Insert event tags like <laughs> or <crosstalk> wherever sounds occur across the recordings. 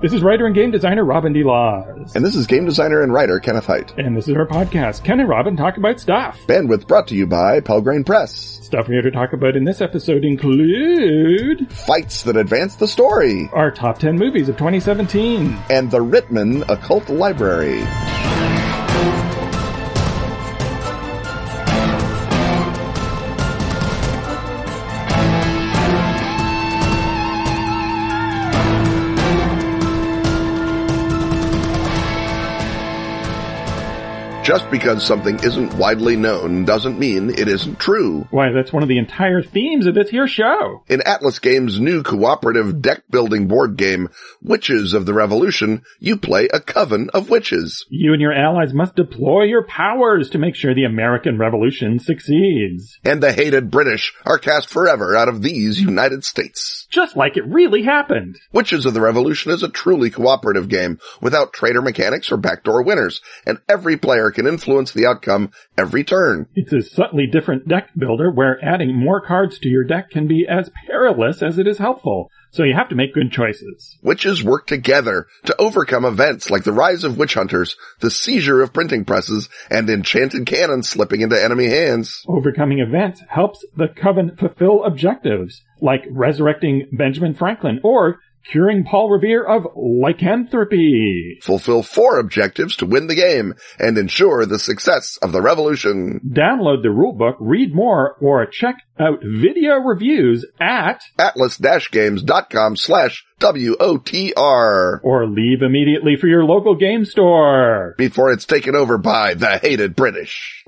This is writer and game designer Robin D. Laws. And this is game designer and writer Kenneth Hite. And this is our podcast, Ken and Robin Talk About Stuff. Bandwidth brought to you by Pelgrane Press. Stuff we're here to talk about in this episode include Fights that advance the story. our top 10 movies of 2017. And the Ritman Occult Library. Just because something isn't widely known doesn't mean it isn't true. Why, that's one of the entire themes of this here show. In Atlas Games' new cooperative deck building board game, Witches of the Revolution, you play a coven of witches. You and your allies must deploy your powers to make sure the American Revolution succeeds. And the hated British are cast forever out of these United States. Just like it really happened. Witches of the Revolution is a truly cooperative game without traitor mechanics or backdoor winners, and every player can influence the outcome every turn. It's a subtly different deck builder where adding more cards to your deck can be as perilous as it is helpful. So you have to make good choices. Witches work together to overcome events like the rise of witch hunters, the seizure of printing presses, and enchanted cannons slipping into enemy hands. Overcoming events helps the Coven fulfill objectives, like resurrecting Benjamin Franklin or curing Paul Revere of lycanthropy. Fulfill four objectives to win the game and ensure the success of the revolution. Download the rulebook, read more, or check out video reviews at atlas-games.com slash W-O-T-R or leave immediately for your local game store. before it's taken over by the hated British.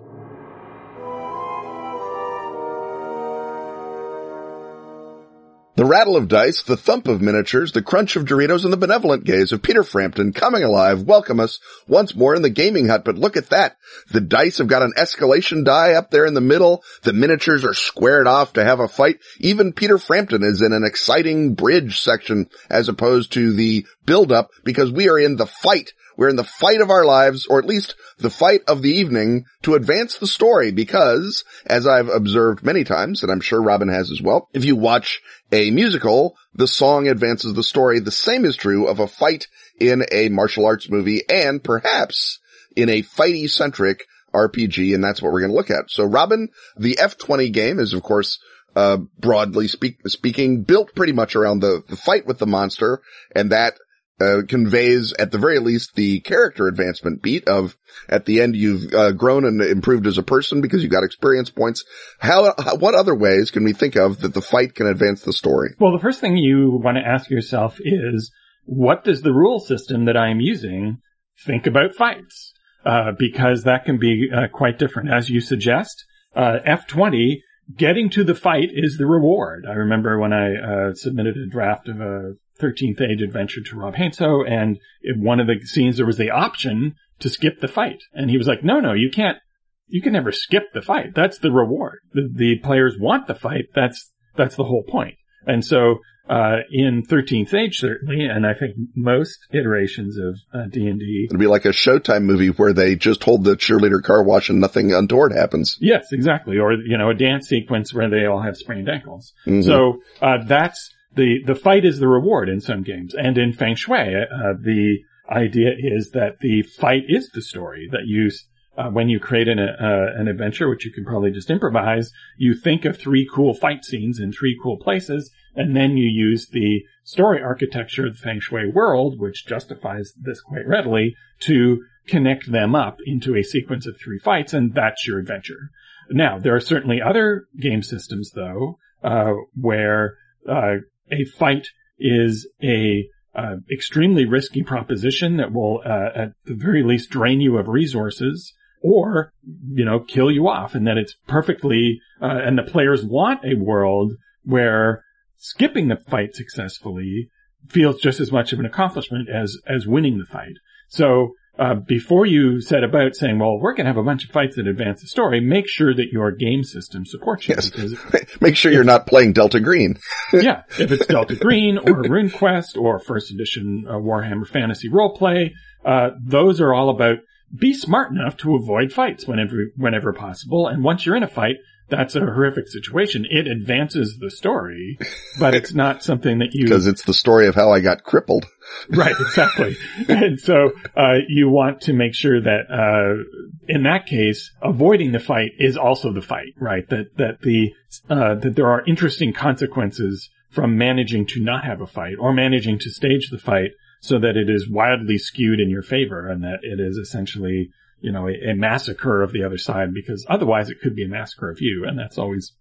The rattle of dice, the thump of miniatures, the crunch of Doritos, and the benevolent gaze of Peter Frampton coming alive welcome us once more in the gaming hut. But look at that. The dice have got an escalation die up there in the middle. The miniatures are squared off to have a fight. Even Peter Frampton is in an exciting bridge section as opposed to the build up because we are in the fight. We're in the fight of our lives, or at least the fight of the evening to advance the story because, as I've observed many times, and I'm sure Robin has as well, if you watch a musical, the song advances the story. The same is true of a fight in a martial arts movie and perhaps in a fighty centric RPG. And that's what we're going to look at. So Robin, the F20 game is of course, uh, broadly speak, speaking, built pretty much around the, the fight with the monster and that uh, conveys at the very least the character advancement beat of at the end you've uh, grown and improved as a person because you got experience points. How, how, what other ways can we think of that the fight can advance the story? Well, the first thing you want to ask yourself is, what does the rule system that I'm using think about fights? Uh, because that can be uh, quite different. As you suggest, uh, F20, getting to the fight is the reward. I remember when I uh, submitted a draft of a 13th Age adventure to Rob Heinsoo, and in one of the scenes there was the option to skip the fight. And he was like, no, no, you can't, you can never skip the fight. That's the reward. The, the players want the fight. That's, that's the whole point. And so, uh, in 13th Age, certainly, and I think most iterations of uh, D&D, It'd be like a Showtime movie where they just hold the cheerleader car wash and nothing untoward happens. Yes, exactly. Or, you know, a dance sequence where they all have sprained ankles. Mhm. So, uh, that's the, the fight is the reward in some games. And in Feng Shui, uh, the idea is that the fight is the story that you, uh, when you create an, uh, an adventure, which you can probably just improvise, you think of three cool fight scenes in three cool places, and then you use the story architecture of the Feng Shui world, which justifies this quite readily, to connect them up into a sequence of three fights, and that's your adventure. Now, there are certainly other game systems, though, uh, where uh, a fight is a uh, extremely risky proposition that will, uh, at the very least, drain you of resources or, you know, kill you off, and that it's perfectly, uh, and the players want a world where skipping the fight successfully feels just as much of an accomplishment as as winning the fight. So uh, before you set about saying, "Well, we're going to have a bunch of fights that advance the story," make sure that your game system supports you. Yes. Because <laughs> Make sure you're not playing Delta Green. <laughs> yeah, if it's Delta Green or RuneQuest or first edition uh, Warhammer Fantasy Roleplay, uh, those are all about be smart enough to avoid fights whenever, whenever possible. And once you're in a fight, that's a horrific situation. It advances the story, but it's not something that you because it's the story of how I got crippled. <laughs> right, exactly. and so uh, you want to make sure that uh, in that case, avoiding the fight is also the fight, right? That that the uh, that there are interesting consequences from managing to not have a fight or managing to stage the fight so that it is wildly skewed in your favor and that it is essentially you know, a, a, massacre of the other side because otherwise it could be a massacre of you. And that's always,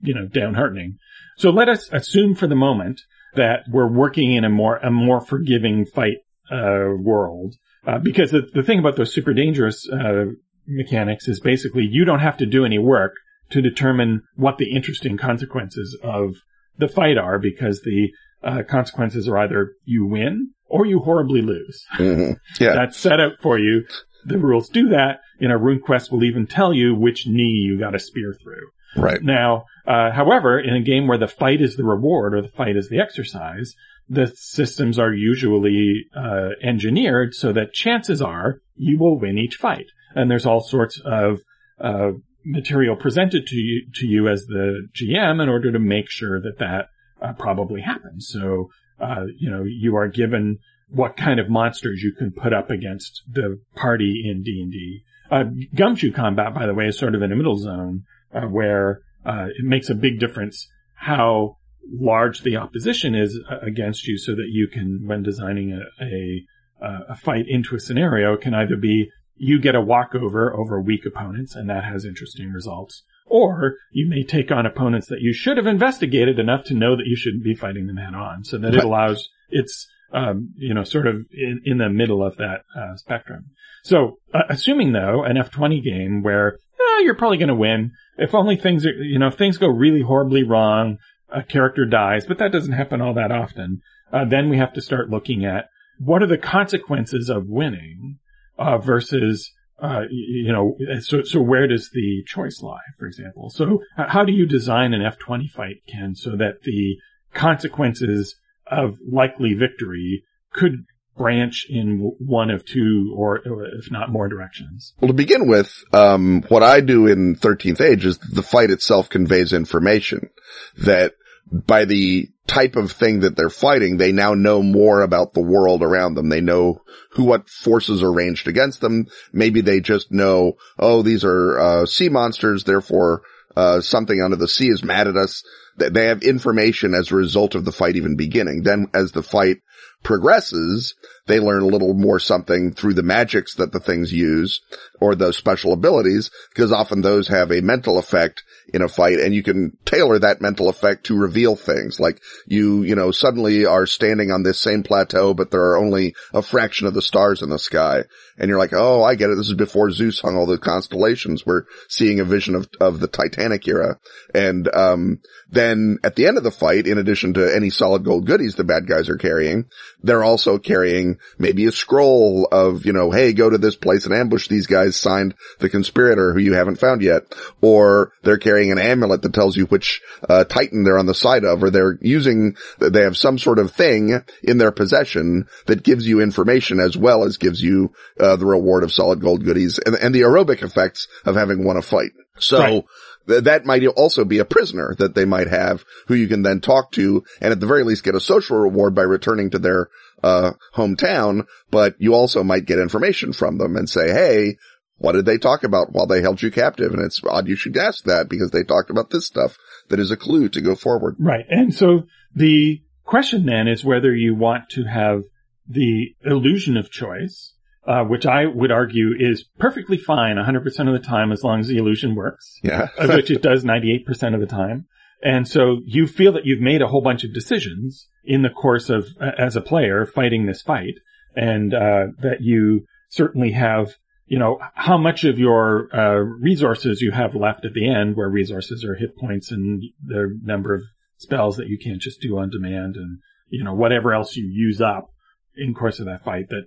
you know, downheartening. So let us assume for the moment that we're working in a more, a more forgiving fight, uh, world. Uh, because the, the, thing about those super dangerous, uh, mechanics is basically you don't have to do any work to determine what the interesting consequences of the fight are because the, uh, consequences are either you win or you horribly lose. Mm-hmm. Yeah. That's set up for you the rules do that. You know, RuneQuest will even tell you which knee you got to spear through. Right. Now, uh, however, in a game where the fight is the reward or the fight is the exercise, the systems are usually uh, engineered so that chances are you will win each fight. And there's all sorts of uh, material presented to you to you as the GM in order to make sure that that uh, probably happens. So, uh, you know, you are given what kind of monsters you can put up against the party in D&D. Uh, gumshoe combat, by the way, is sort of in a middle zone uh, where uh, it makes a big difference how large the opposition is uh, against you so that you can, when designing a, a, uh, a fight into a scenario, can either be you get a walkover over weak opponents and that has interesting results, or you may take on opponents that you should have investigated enough to know that you shouldn't be fighting them head on so that it allows, it's um, you know, sort of in, in the middle of that uh, spectrum. So, uh, assuming though an F20 game where eh, you're probably going to win, if only things, are, you know, if things go really horribly wrong, a character dies, but that doesn't happen all that often. Uh, then we have to start looking at what are the consequences of winning uh, versus uh, you know, so, so where does the choice lie, for example? So how do you design an F20 fight, Ken, so that the consequences of likely victory could branch in one of two or if not more directions. Well, to begin with, um, what I do in 13th Age is the fight itself conveys information that by the type of thing that they're fighting, they now know more about the world around them. They know who, what forces are ranged against them. Maybe they just know, oh, these are, uh, sea monsters, therefore, uh, something under the sea is mad at us they have information as a result of the fight even beginning. Then as the fight progresses, they learn a little more something through the magics that the things use or those special abilities because often those have a mental effect in a fight and you can tailor that mental effect to reveal things like you, you know, suddenly are standing on this same plateau, but there are only a fraction of the stars in the sky. And you're like, oh, I get it. This is before Zeus hung all the constellations. We're seeing a vision of, of the Titanic era. And, um, then at the end of the fight, in addition to any solid gold goodies the bad guys are carrying, they're also carrying maybe a scroll of, you know, hey, go to this place and ambush these guys signed the conspirator who you haven't found yet. Or they're carrying an amulet that tells you which, uh, titan they're on the side of, or they're using, they have some sort of thing in their possession that gives you information as well as gives you, uh, the reward of solid gold goodies and, and the aerobic effects of having won a fight. So, right that might also be a prisoner that they might have who you can then talk to and at the very least get a social reward by returning to their uh, hometown, but you also might get information from them and say, Hey, what did they talk about while they held you captive? And it's odd you should ask that because they talked about this stuff that is a clue to go forward. Right. And so the question then is whether you want to have the illusion of choice uh, which I would argue is perfectly fine 100% of the time as long as the illusion works. Yeah. <laughs> which it does 98% of the time. And so you feel that you've made a whole bunch of decisions in the course of, uh, as a player, fighting this fight, and uh, that you certainly have, you know, how much of your uh, resources you have left at the end, where resources are hit points and the number of spells that you can't just do on demand, and you know whatever else you use up in course of that fight. That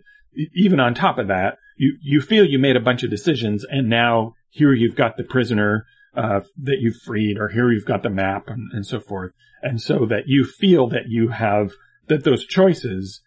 even on top of that, you, you feel you made a bunch of decisions and now here you've got the prisoner, uh, that you've freed or here you've got the map and, and so forth. And so that you feel that you have, that those choices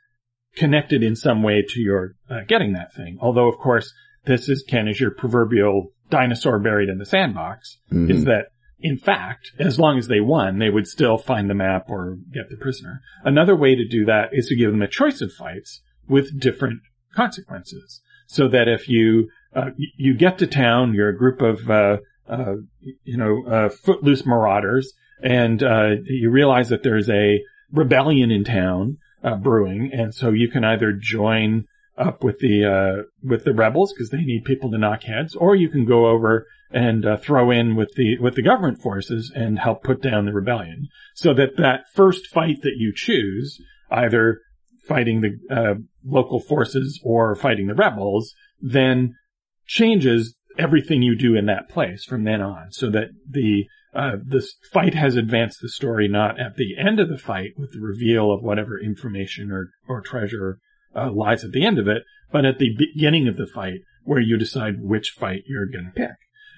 connected in some way to your uh, getting that thing. Although of course, this is Ken is your proverbial dinosaur buried in the sandbox. Mhm. Is that in fact, as long as they won, they would still find the map or get the prisoner. Another way to do that is to give them a choice of fights with different consequences. So that if you, uh, you get to town, you're a group of, uh, uh, you know, uh, footloose marauders, and, uh, you realize that there's a rebellion in town, uh, brewing, and so you can either join up with the, uh, with the rebels because they need people to knock heads, or you can go over and throw in with the with the government forces and help put down the rebellion. So that that first fight that you choose, either fighting the uh, local forces or fighting the rebels, then changes everything you do in that place from then on. So that the uh, this fight has advanced the story not at the end of the fight with the reveal of whatever information or or treasure uh, lies at the end of it, but at the beginning of the fight where you decide which fight you're going to pick.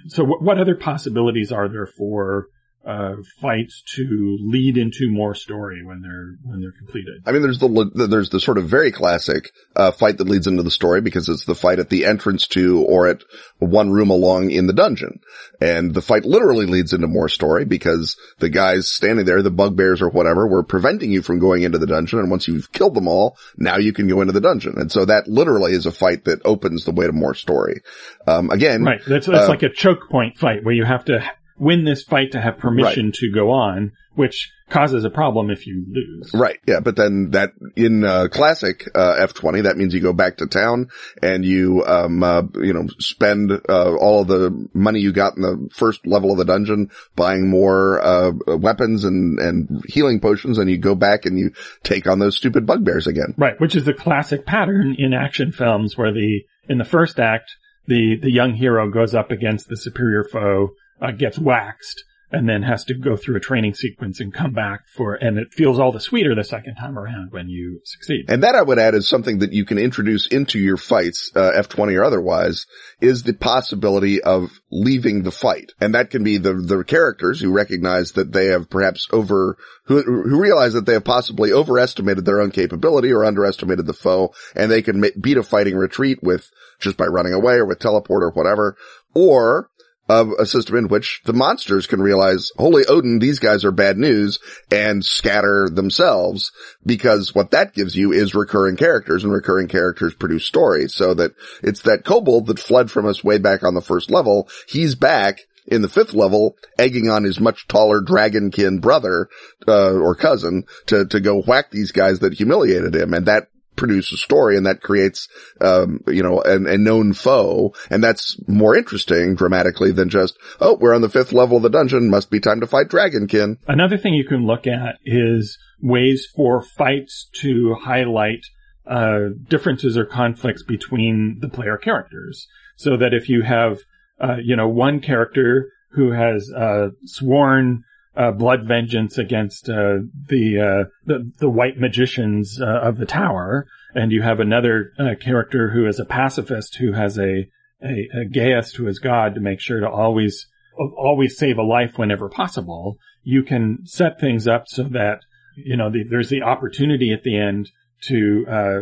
So what, what other possibilities are there for uh, fights to lead into more story when they're when they're completed? I mean, there's the there's the sort of very classic uh, fight that leads into the story because it's the fight at the entrance to or at one room along in the dungeon, and the fight literally leads into more story because the guys standing there, the bugbears or whatever, were preventing you from going into the dungeon, and once you've killed them all, now you can go into the dungeon, and so that literally is a fight that opens the way to more story. Um, again, Right. That's that's uh, like a choke point fight where you have to win this fight to have permission to go on, which causes a problem if you lose. Right. Yeah. But then that in, uh, classic, uh, F20, that means you go back to town and you, um, uh, you know, spend, uh, all of the money you got in the first level of the dungeon buying more, uh, weapons and, and healing potions and you go back and you take on those stupid bugbears again. Right, which is the classic pattern in action films where the in the first act the the young hero goes up against the superior foe, uh, gets waxed, and then has to go through a training sequence and come back for and it feels all the sweeter the second time around when you succeed. And that I would add is something that you can introduce into your fights, uh, F20 or otherwise, is the possibility of leaving the fight. And that can be the, the characters who recognize that they have perhaps over, who, who realize that they have possibly overestimated their own capability or underestimated the foe, and they can ma- beat a fighting retreat with, just by running away or with teleport or whatever. Or, of a system in which the monsters can realize, holy Odin, these guys are bad news and scatter themselves because what that gives you is recurring characters and recurring characters produce stories so that it's that kobold that fled from us way back on the first level. He's back in the fifth level, egging on his much taller dragonkin brother, uh, or cousin to, to go whack these guys that humiliated him. And that produce a story and that creates, um, you know, an, a known foe. And that's more interesting dramatically than just, oh, we're on the fifth level of the dungeon. Must be time to fight Dragonkin. Another thing you can look at is ways for fights to highlight uh, differences or conflicts between the player characters. So that if you have, uh, you know, one character who has uh, sworn uh, blood vengeance against uh, the, uh, the the white magicians uh, of the tower, and you have another uh, character who is a pacifist who has a a, a geas to his god to make sure to always always save a life whenever possible. You can set things up so that you know the, there's the opportunity at the end to uh,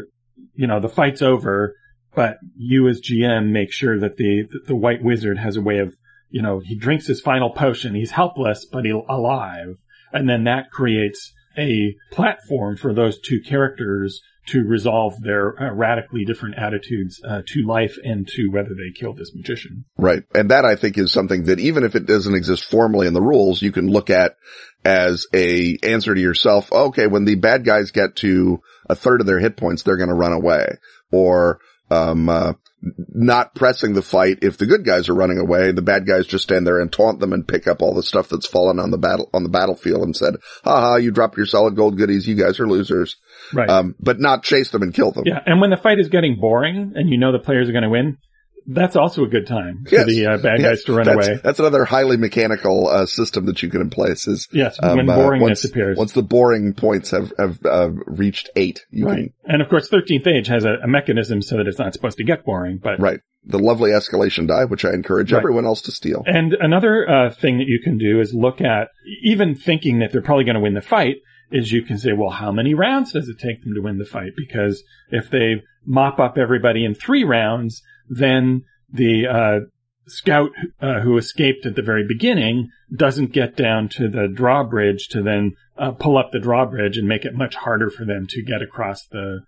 you know the fight's over, but you as GM make sure that the the white wizard has a way of you know, he drinks his final potion. He's helpless, but he's alive. And then that creates a platform for those two characters to resolve their uh, radically different attitudes uh, to life and to whether they kill this magician. Right. And that I think is something that even if it doesn't exist formally in the rules, you can look at as a answer to yourself. Okay. When the bad guys get to a third of their hit points, they're going to run away or, um, uh, not pressing the fight if the good guys are running away. The bad guys just stand there and taunt them and pick up all the stuff that's fallen on the battle, on the battlefield and said, haha, you dropped your solid gold goodies. You guys are losers. Right. Um, but not chase them and kill them. Yeah. And when the fight is getting boring and you know the players are going to win, that's also a good time for Yes. the uh, bad Yes. guys to run that's, away. That's another highly mechanical, uh, system that you can in place is, Yes. um, when uh, boringness once, appears. once the boring points have, have, uh, reached eight, you right. And of course, 13th Age has a, a mechanism so that it's not supposed to get boring, but right. The lovely escalation die, which I encourage Right. everyone else to steal. And another uh, thing that you can do is look at, even thinking that they're probably going to win the fight, is you can say, well, how many rounds does it take them to win the fight? Because if they mop up everybody in three rounds, then the uh, scout uh, who escaped at the very beginning doesn't get down to the drawbridge to then uh, pull up the drawbridge and make it much harder for them to get across the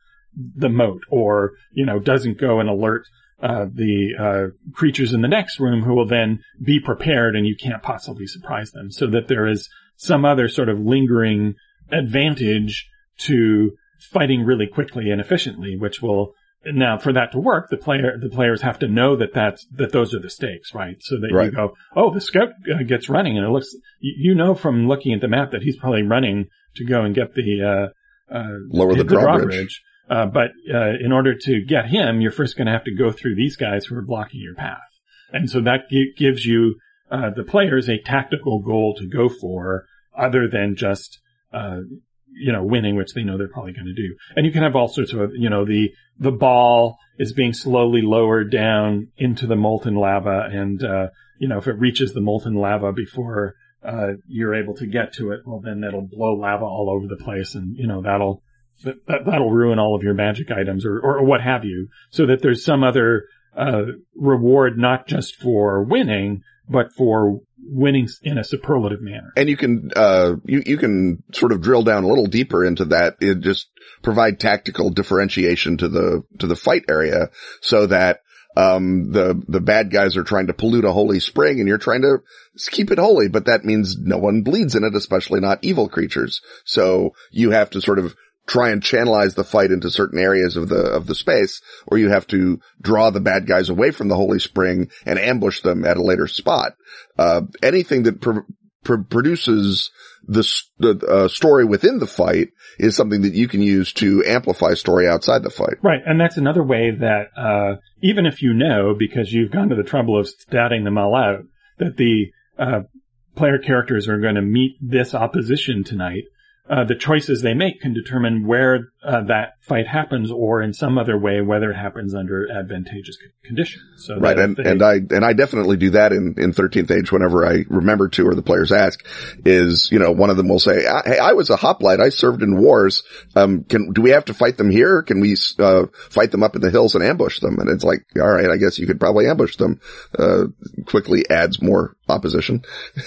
the moat, or you know doesn't go and alert uh, the uh, creatures in the next room who will then be prepared and you can't possibly surprise them. So that there is some other sort of lingering advantage to fighting really quickly and efficiently, which will now for that to work, the player the players have to know that that's that those are the stakes, right? So that Right. you go, oh, the scout uh, gets running, and it looks you, know from looking at the map that he's probably running to go and get the uh, uh, Lower the hit drawbridge. Uh, but uh, in order to get him, you're first going to have to go through these guys who are blocking your path, and so that gi- gives you uh, the players a tactical goal to go for, other than just uh, you know winning, which they know they're probably going to do. And you can have all sorts of you know the the ball is being slowly lowered down into the molten lava, and uh, you know if it reaches the molten lava before uh, you're able to get to it, well then that'll blow lava all over the place, and you know that'll that, that that'll ruin all of your magic items or, or what have you, so that there's some other uh, reward not just for winning, but for winning in a superlative manner. and you can uh you you can sort of drill down a little deeper into that it just provide tactical differentiation to the to the fight area so that um the the bad guys are trying to pollute a holy spring and you're trying to keep it holy but that means no one bleeds in it especially not evil creatures so you have to sort of try and channelize the fight into certain areas of the of the space or you have to draw the bad guys away from the holy spring and ambush them at a later spot uh anything that pr- pr- produces the, s- the uh, story within the fight is something that you can use to amplify story outside the fight. Right, and that's another way that uh, even if you know, because you've gone to the trouble of statting them all out, that the uh, player characters are going to meet this opposition tonight, uh, the choices they make can determine where uh, that fight happens, or in some other way whether it happens under advantageous conditions. So Right. And, they- and I, and I definitely do that in, in 13th age whenever I remember to or the players ask is, you know, one of them will say, Hey, I was a hoplite. I served in wars. Um, can, do we have to fight them here? Can we, uh, fight them up in the hills and ambush them? And it's like, all right, I guess you could probably ambush them. Uh, quickly adds more opposition,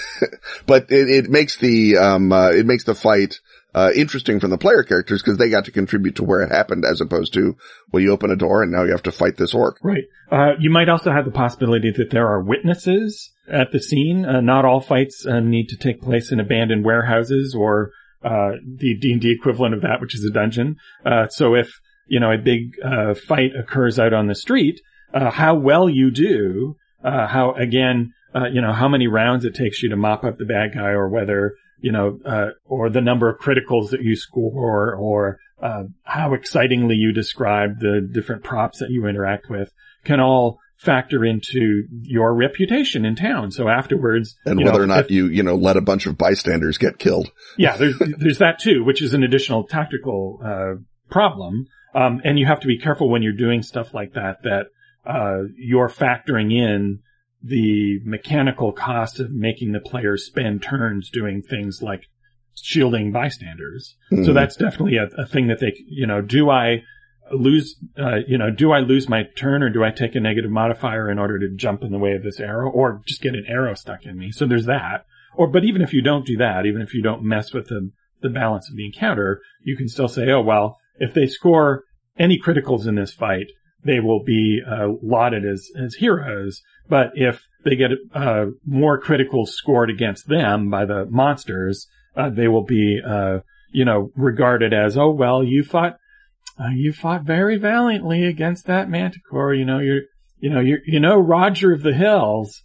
<laughs> but it, it makes the, um, uh, it makes the fight, uh, interesting from the player characters because they got to contribute to where it happened as opposed to, well, you open a door and now you have to fight this orc. Right. Uh, you might also have the possibility that there are witnesses at the scene. Uh, not all fights uh, need to take place in abandoned warehouses or uh, the D&D equivalent of that, which is a dungeon. Uh, so if, you know, a big uh, fight occurs out on the street, how well you do, uh, how, again, uh, you know, how many rounds it takes you to mop up the bad guy or whether, you know, uh, or the number of criticals that you score or uh, how excitingly you describe the different props that you interact with can all factor into your reputation in town. So afterwards, and you know, whether or not if- you, you know, let a bunch of bystanders get killed. yeah, there's <laughs> there's that too, which is an additional tactical uh, problem. Um, and you have to be careful when you're doing stuff like that that uh, you're factoring in the mechanical cost of making the players spend turns doing things like shielding bystanders. So Mhm. that's definitely a, a thing that they, you know, do I lose, uh, you know, do I lose my turn or do I take a negative modifier in order to jump in the way of this arrow or just get an arrow stuck in me? So there's that. Or, but even if you don't do that, even if you don't mess with the, the balance of the encounter, you can still say, oh, well, if they score any criticals in this fight, they will be uh, lauded as, as heroes. But if they get uh, more critical scored against them by the monsters, uh, they will be, uh, you know, regarded as, oh, well, you fought, you fought very valiantly against that manticore. You know, you're, you know, you're, you know, Roger of the Hills.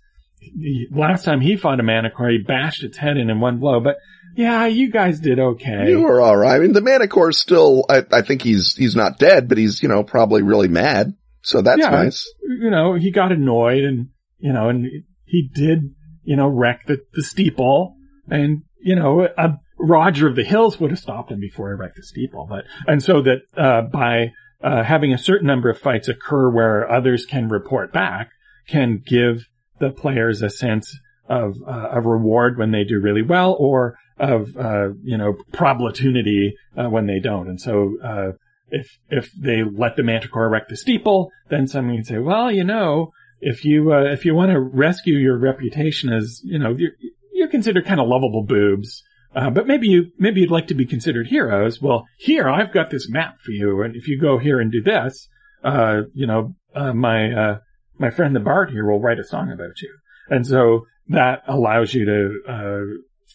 Last time he fought a manticore, he bashed its head in in one blow. But yeah, you guys did okay. You were all right. I mean, the Manticore's still, I, I think he's, he's not dead, but he's, you know, probably really mad. So that's Yeah. nice. you know, he got annoyed and, you know, and he did, you know, wreck the, the steeple and, you know, a Roger of the Hills would have stopped him before he wrecked the steeple. But, and so that, uh, by, uh, having a certain number of fights occur where others can report back can give the players a sense of, uh, a reward when they do really well or of, uh, you know, probability, uh, when they don't. And so, uh, if, if they let the manticore wreck the steeple, then someone can say, well, you know, if you, uh, if you want to rescue your reputation as, you know, you're, you're considered kind of lovable boobs, uh, but maybe you, maybe you'd like to be considered heroes. Well, here, I've got this map for you. And if you go here and do this, uh, you know, uh, my, uh, my friend the Bard here will write a song about you. And so that allows you to, uh,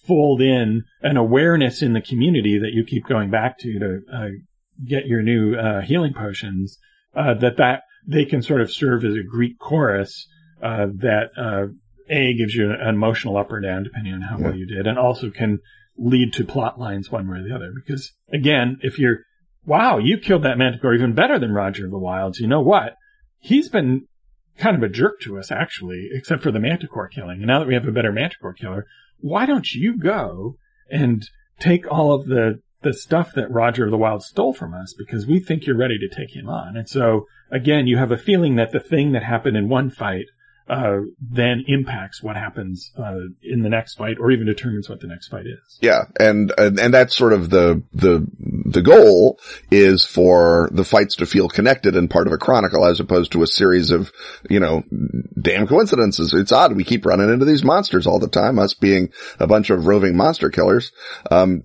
fold in an awareness in the community that you keep going back to to get your new uh, healing potions. Uh, that that they can sort of serve as a Greek chorus uh, that uh, a gives you an emotional up or down depending on how yeah. well you did, and also can lead to plot lines one way or the other. Because again, if you're wow, you killed that manticore even better than Roger of the Wilds. You know what? He's been kind of a jerk to us, actually, except for the manticore killing. And now that we have a better manticore killer, why don't you go and take all of the the stuff that Roger the Wild stole from us because we think you're ready to take him on. And so again, you have a feeling that the thing that happened in one fight uh, then impacts what happens uh, in the next fight, or even determines what the next fight is. Yeah, and and, and that's sort of the the the goal is for the fights to feel connected and part of a chronicle, as opposed to a series of you know damn coincidences. It's odd we keep running into these monsters all the time. Us being a bunch of roving monster killers. Um,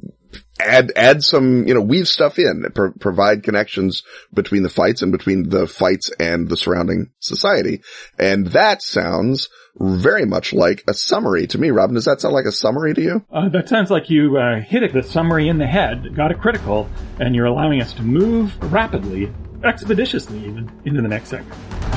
add, add some, you know, weave stuff in, pro- provide connections between the fights and between the fights and the surrounding society. And that sounds very much like a summary to me. Robin, does that sound like a summary to you? Uh, that sounds like you uh, hit it, the summary in the head, got a critical, and you're allowing us to move rapidly, expeditiously even, into the next segment.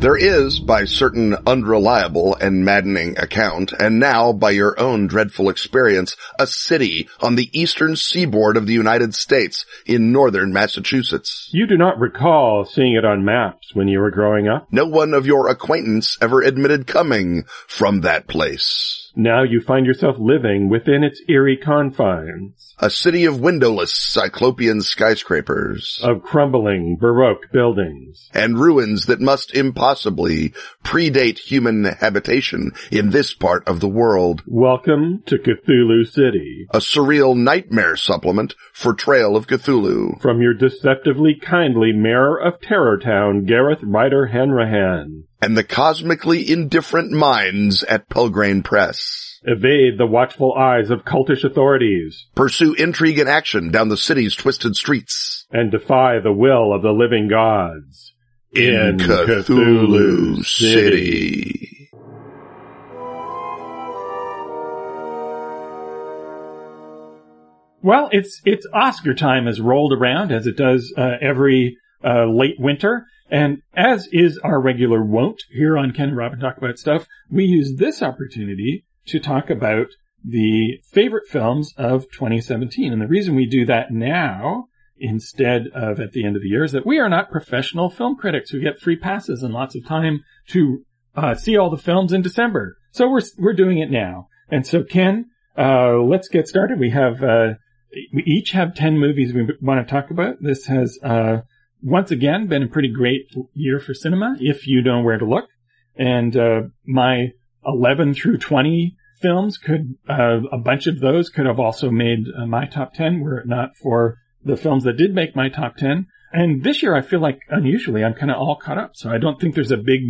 There is, by certain unreliable and maddening account, and now by your own dreadful experience, a city on the eastern seaboard of the United States in northern Massachusetts. You do not recall seeing it on maps when you were growing up? No one of your acquaintance ever admitted coming from that place. Now you find yourself living within its eerie confines. A city of windowless cyclopean skyscrapers. Of crumbling Baroque buildings. And ruins that must impossibly predate human habitation in this part of the world. Welcome to Cthulhu City. A surreal nightmare supplement for Trail of Cthulhu. From your deceptively kindly Mayor of Terror Town, Gareth Ryder Hanrahan and the cosmically indifferent minds at Pelgrane Press. Evade the watchful eyes of cultish authorities. Pursue intrigue and action down the city's twisted streets. And defy the will of the living gods. In, in Cthulhu, Cthulhu City. Well, it's it's Oscar time has rolled around as it does uh, every uh, late winter, and as is our regular wont here on Ken and Robin Talk About Stuff, we use this opportunity to talk about the favorite films of 2017. And the reason we do that now instead of at the end of the year is that we are not professional film critics who get free passes and lots of time to uh, see all the films in December. So we're we're doing it now. And so Ken, uh, let's get started. We have uh, we each have ten movies we want to talk about. This has uh, once again been a pretty great year for cinema if you know where to look. And uh, my 11 through 20 films could, uh, a bunch of those could have also made uh, my top 10 were it not for the films that did make my top 10. And this year I feel like unusually I'm kind of all caught up. So I don't think there's a big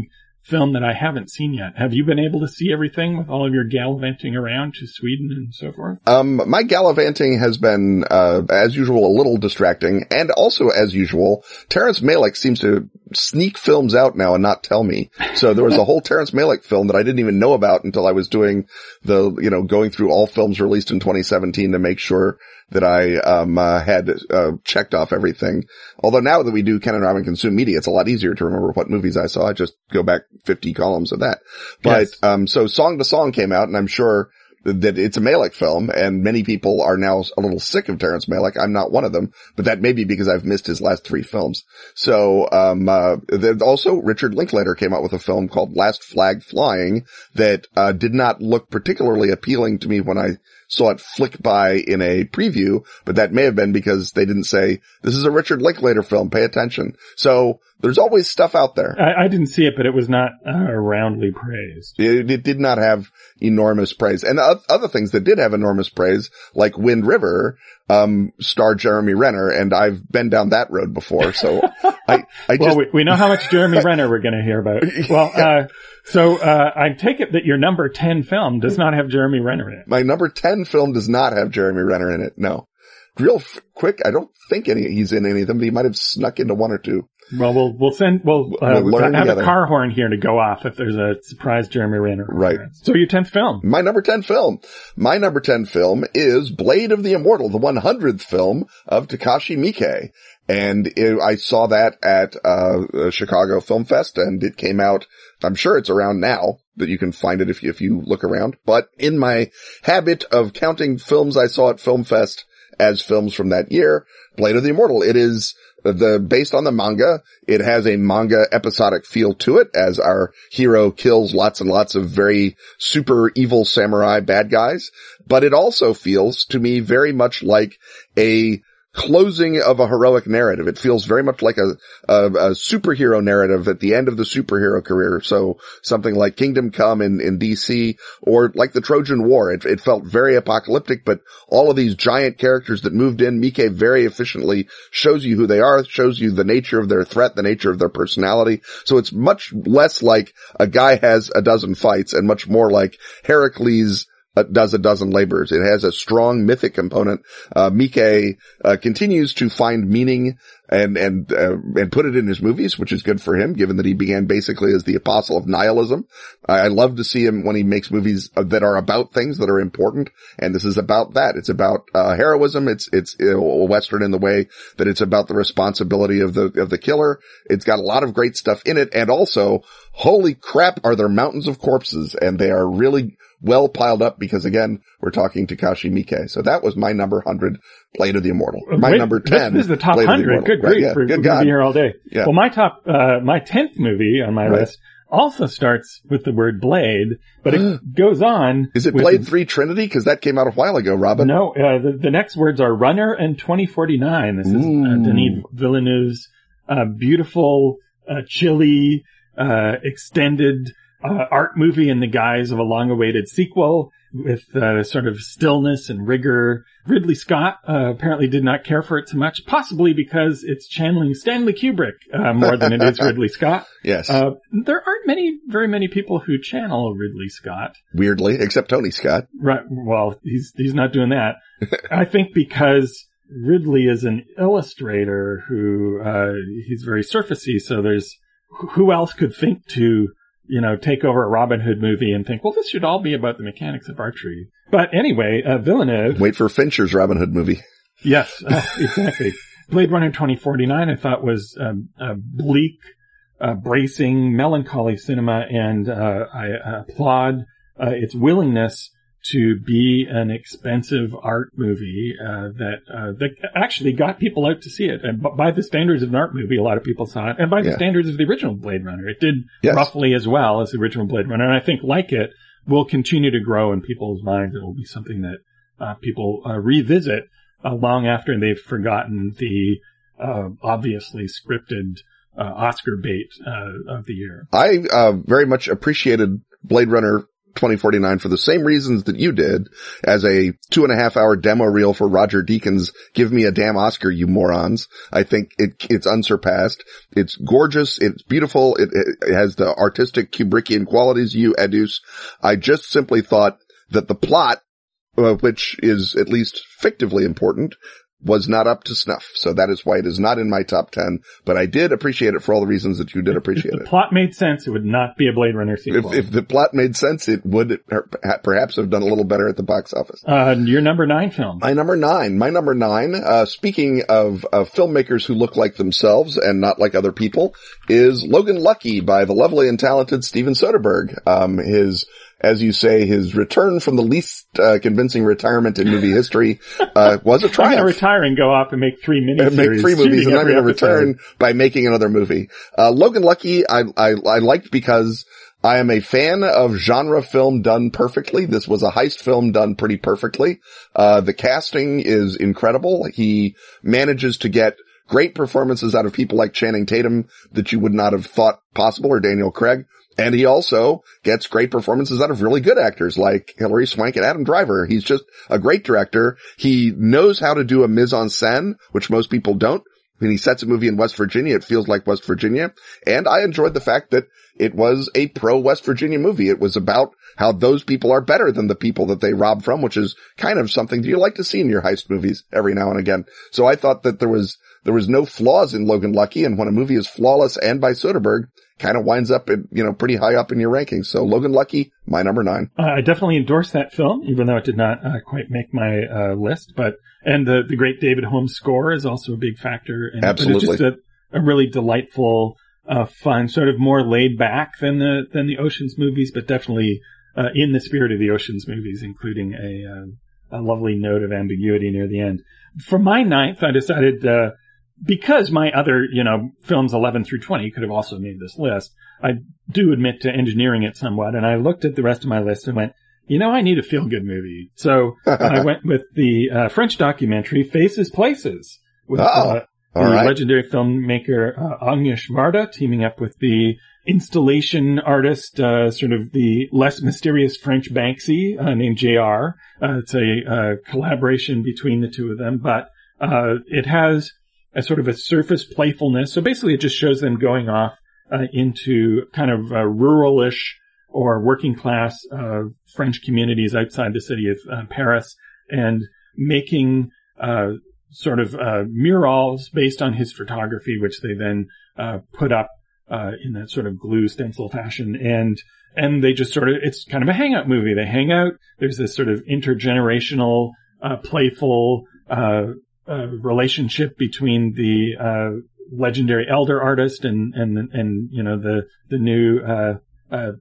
film that I haven't seen yet. Have you been able to see everything with all of your gallivanting around to Sweden and so forth? Um, my gallivanting has been, uh, as usual, a little distracting. And also, as usual, Terrence Malick seems to sneak films out now and not tell me. So there was a whole <laughs> Terrence Malick film that I didn't even know about until I was doing the, you know, going through all films released in 2017 to make sure that I um, uh, had uh, checked off everything. Although now that we do Ken and Robin consume media, it's a lot easier to remember what movies I saw. I just go back 50 columns of that. But yes. um, so Song to Song came out, and I'm sure that it's a Malick film, and many people are now a little sick of Terrence Malick. I'm not one of them, but that may be because I've missed his last three films. So, um, uh, also Richard Linklater came out with a film called Last Flag Flying that, uh, did not look particularly appealing to me when I saw it flick by in a preview, but that may have been because they didn't say, this is a Richard Linklater film, pay attention. So there's always stuff out there. I, I didn't see it, but it was not uh, roundly praised. It, it, did not have enormous praise. And other things that did have enormous praise, like Wind River, um, star Jeremy Renner, and I've been down that road before. So <laughs> I, I just. well, we, we know how much Jeremy Renner we're going to hear about. <laughs> Well, uh, so, uh, I take it that your number 10 film does not have Jeremy Renner in it. My number 10 film does not have Jeremy Renner in it. No. Real f- quick, I don't think any, he's in any of them. but He might have snuck into one or two. Well, we'll we'll send we'll, uh, we'll have together. a car horn here to go off if there's a surprise Jeremy Renner. Right. So your tenth film. My number ten film. My number ten film is Blade of the Immortal, the 100th film of Takashi Miike, and it, I saw that at uh, Chicago Film Fest, and it came out. I'm sure it's around now that you can find it if you, if you look around. But in my habit of counting films I saw at Film Fest as films from that year, Blade of the Immortal. It is the based on the manga. It has a manga episodic feel to it as our hero kills lots and lots of very super evil samurai bad guys. But it also feels to me very much like a closing of a heroic narrative. It feels very much like a, a, a, superhero narrative at the end of the superhero career. So something like Kingdom Come in, in DC or like the Trojan War. It, it felt very apocalyptic, but all of these giant characters that moved in, Miike very efficiently shows you who they are, shows you the nature of their threat, the nature of their personality. So it's much less like a guy has a dozen fights and much more like Heracles does a dozen labors. It has a strong mythic component. Uh, Miike, uh, continues to find meaning and, and, uh, and put it in his movies, which is good for him, given that he began basically as the apostle of nihilism. I, I love to see him when he makes movies that are about things that are important. And this is about that. It's about, uh, heroism. It's, it's a Western in the way that it's about the responsibility of the, of the killer. It's got a lot of great stuff in it. And also, holy crap, are there mountains of corpses and they are really, well piled up because again, we're talking Takashi Miike. So that was my number 100 Blade of the Immortal. My Wait, number 10. This is the top Blade 100. Good grief. Right, yeah. We're, Good we're God. here all day. Yeah. Well, my top, uh, my 10th movie on my right. list also starts with the word Blade, but it <gasps> goes on. Is it Blade 3 Trinity? Cause that came out a while ago, Robin. No, uh, the, the, next words are Runner and 2049. This is uh, Denis Villeneuve's, uh, beautiful, uh, chilly, uh, extended, uh, art movie in the guise of a long-awaited sequel with uh, sort of stillness and rigor. Ridley Scott uh, apparently did not care for it too much, possibly because it's channeling Stanley Kubrick uh, more than it is <laughs> Ridley Scott. Yes. Uh, there aren't many, very many people who channel Ridley Scott. Weirdly, except Tony Scott. Right. Well, he's he's not doing that. <laughs> I think because Ridley is an illustrator who uh, he's very surfacey. So there's who else could think to you know, take over a Robin Hood movie and think, well, this should all be about the mechanics of archery. But anyway, uh, Villeneuve. Wait for Fincher's Robin Hood movie. Yes, <laughs> uh, exactly. Blade Runner 2049 I thought was um, a bleak, uh, bracing, melancholy cinema and, uh, I applaud, uh, its willingness to be an expensive art movie uh, that uh, that actually got people out to see it. And by the standards of an art movie, a lot of people saw it. And by the yeah. standards of the original Blade Runner, it did yes. roughly as well as the original Blade Runner. And I think, like it, will continue to grow in people's minds. It will be something that uh, people uh, revisit uh, long after they've forgotten the uh, obviously scripted Oscar bait of the year. I very much appreciated Blade Runner 2049 for the same reasons that you did as a two and a half hour demo reel for Roger Deakins. Give me a damn Oscar, you morons. I think it, it's unsurpassed. It's gorgeous. It's beautiful. It, it has the artistic Kubrickian qualities you adduce. I just simply thought that the plot uh, which is at least fictively important, was not up to snuff. So that is why it is not in my top 10, but I did appreciate it for all the reasons that you did appreciate it. if the it. plot made sense, it would not be a Blade Runner sequel. If, if the plot made sense, it would perhaps have done a little better at the box office. Uh, your number nine film. My number nine, my number nine, uh, speaking of, of filmmakers who look like themselves and not like other people is Logan Lucky by the lovely and talented Steven Soderbergh. Um, his as you say, his return from the least uh, convincing retirement in movie history uh, was a triumph. I'm going to retire and go off and make three miniseries. make three movies, and I'm going to return by making another movie. Uh, Logan Lucky, I, I, I liked because I am a fan of genre film done perfectly. This was a heist film done pretty perfectly. Uh, the casting is incredible. He manages to get great performances out of people like Channing Tatum that you would not have thought possible or Daniel Craig. And he also gets great performances out of really good actors like Hilary Swank and Adam Driver. He's just a great director. He knows how to do a mise en scène, which most people don't. When he sets a movie in West Virginia, it feels like West Virginia. And I enjoyed the fact that it was a pro West Virginia movie. It was about how those people are better than the people that they rob from, which is kind of something that you like to see in your heist movies every now and again. So I thought that there was, there was no flaws in Logan Lucky. And when a movie is flawless and by Soderbergh, kind of winds up at, you know, pretty high up in your rankings. So Logan Lucky, my number nine. Uh, I definitely endorse that film, even though it did not uh, quite make my uh, list. But and the the great David Holmes score is also a big factor. In Absolutely, it. It's just a, a really delightful, uh, fun, sort of more laid back than the than the Ocean's movies, but definitely uh, in the spirit of the Ocean's movies, including a uh, a lovely note of ambiguity near the end. For my ninth, I decided because my other, you know, films 11 through 20 could have also made this list, I do admit to engineering it somewhat. And I looked at the rest of my list and went, you know, I need a feel good movie. So <laughs> I went with the uh, French documentary Faces Places with uh, the right. legendary filmmaker uh, Agnes Varda teaming up with the installation artist, uh, sort of the less mysterious French Banksy uh, named JR. Uh, it's a uh, collaboration between the two of them, but uh, it has a sort of a surface playfulness. So basically it just shows them going off uh, into kind of uh, ruralish or working class uh, French communities outside the city of uh, Paris and making uh, sort of uh, murals based on his photography, which they then put up in that sort of glue stencil fashion. And and they just sort of it's kind of a hangout movie. They hang out. There's this sort of intergenerational, playful uh, relationship between the uh, legendary elder artist and and and you know the the new uh, uh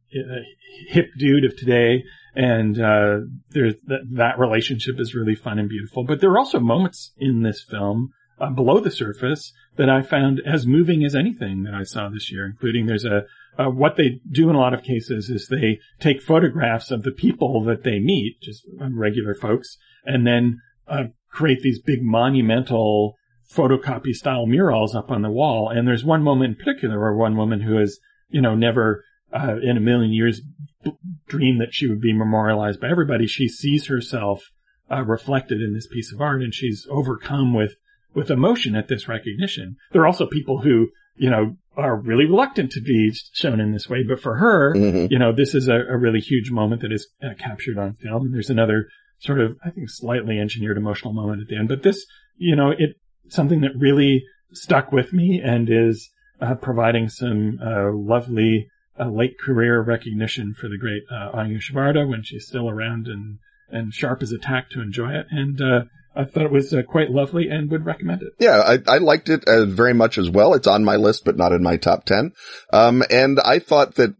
hip dude of today, and uh, there's that that relationship is really fun and beautiful. But there are also moments in this film uh, below the surface that I found as moving as anything that I saw this year, including there's a uh, what they do in a lot of cases is they take photographs of the people that they meet, just regular folks, and then uh, create these big monumental photocopy style murals up on the wall. And there's one moment in particular where one woman who has, you know, never uh, in a million years b- dreamed that she would be memorialized by everybody. She sees herself uh, reflected in this piece of art and she's overcome with, with emotion at this recognition. There are also people who, you know, are really reluctant to be shown in this way, but for her, mm-hmm. you know, this is a, a, really huge moment that is uh, captured on film. And there's another sort of, I think, slightly engineered emotional moment at the end. But this, you know, it something that really stuck with me and is uh, providing some uh, lovely uh, late career recognition for the great uh, Agnes Varda when she's still around and and sharp as a tack to enjoy it. And uh, I thought it was uh, quite lovely and would recommend it. Yeah, I, I liked it uh, very much as well. It's on my list, but not in my top 10. Um, and I thought that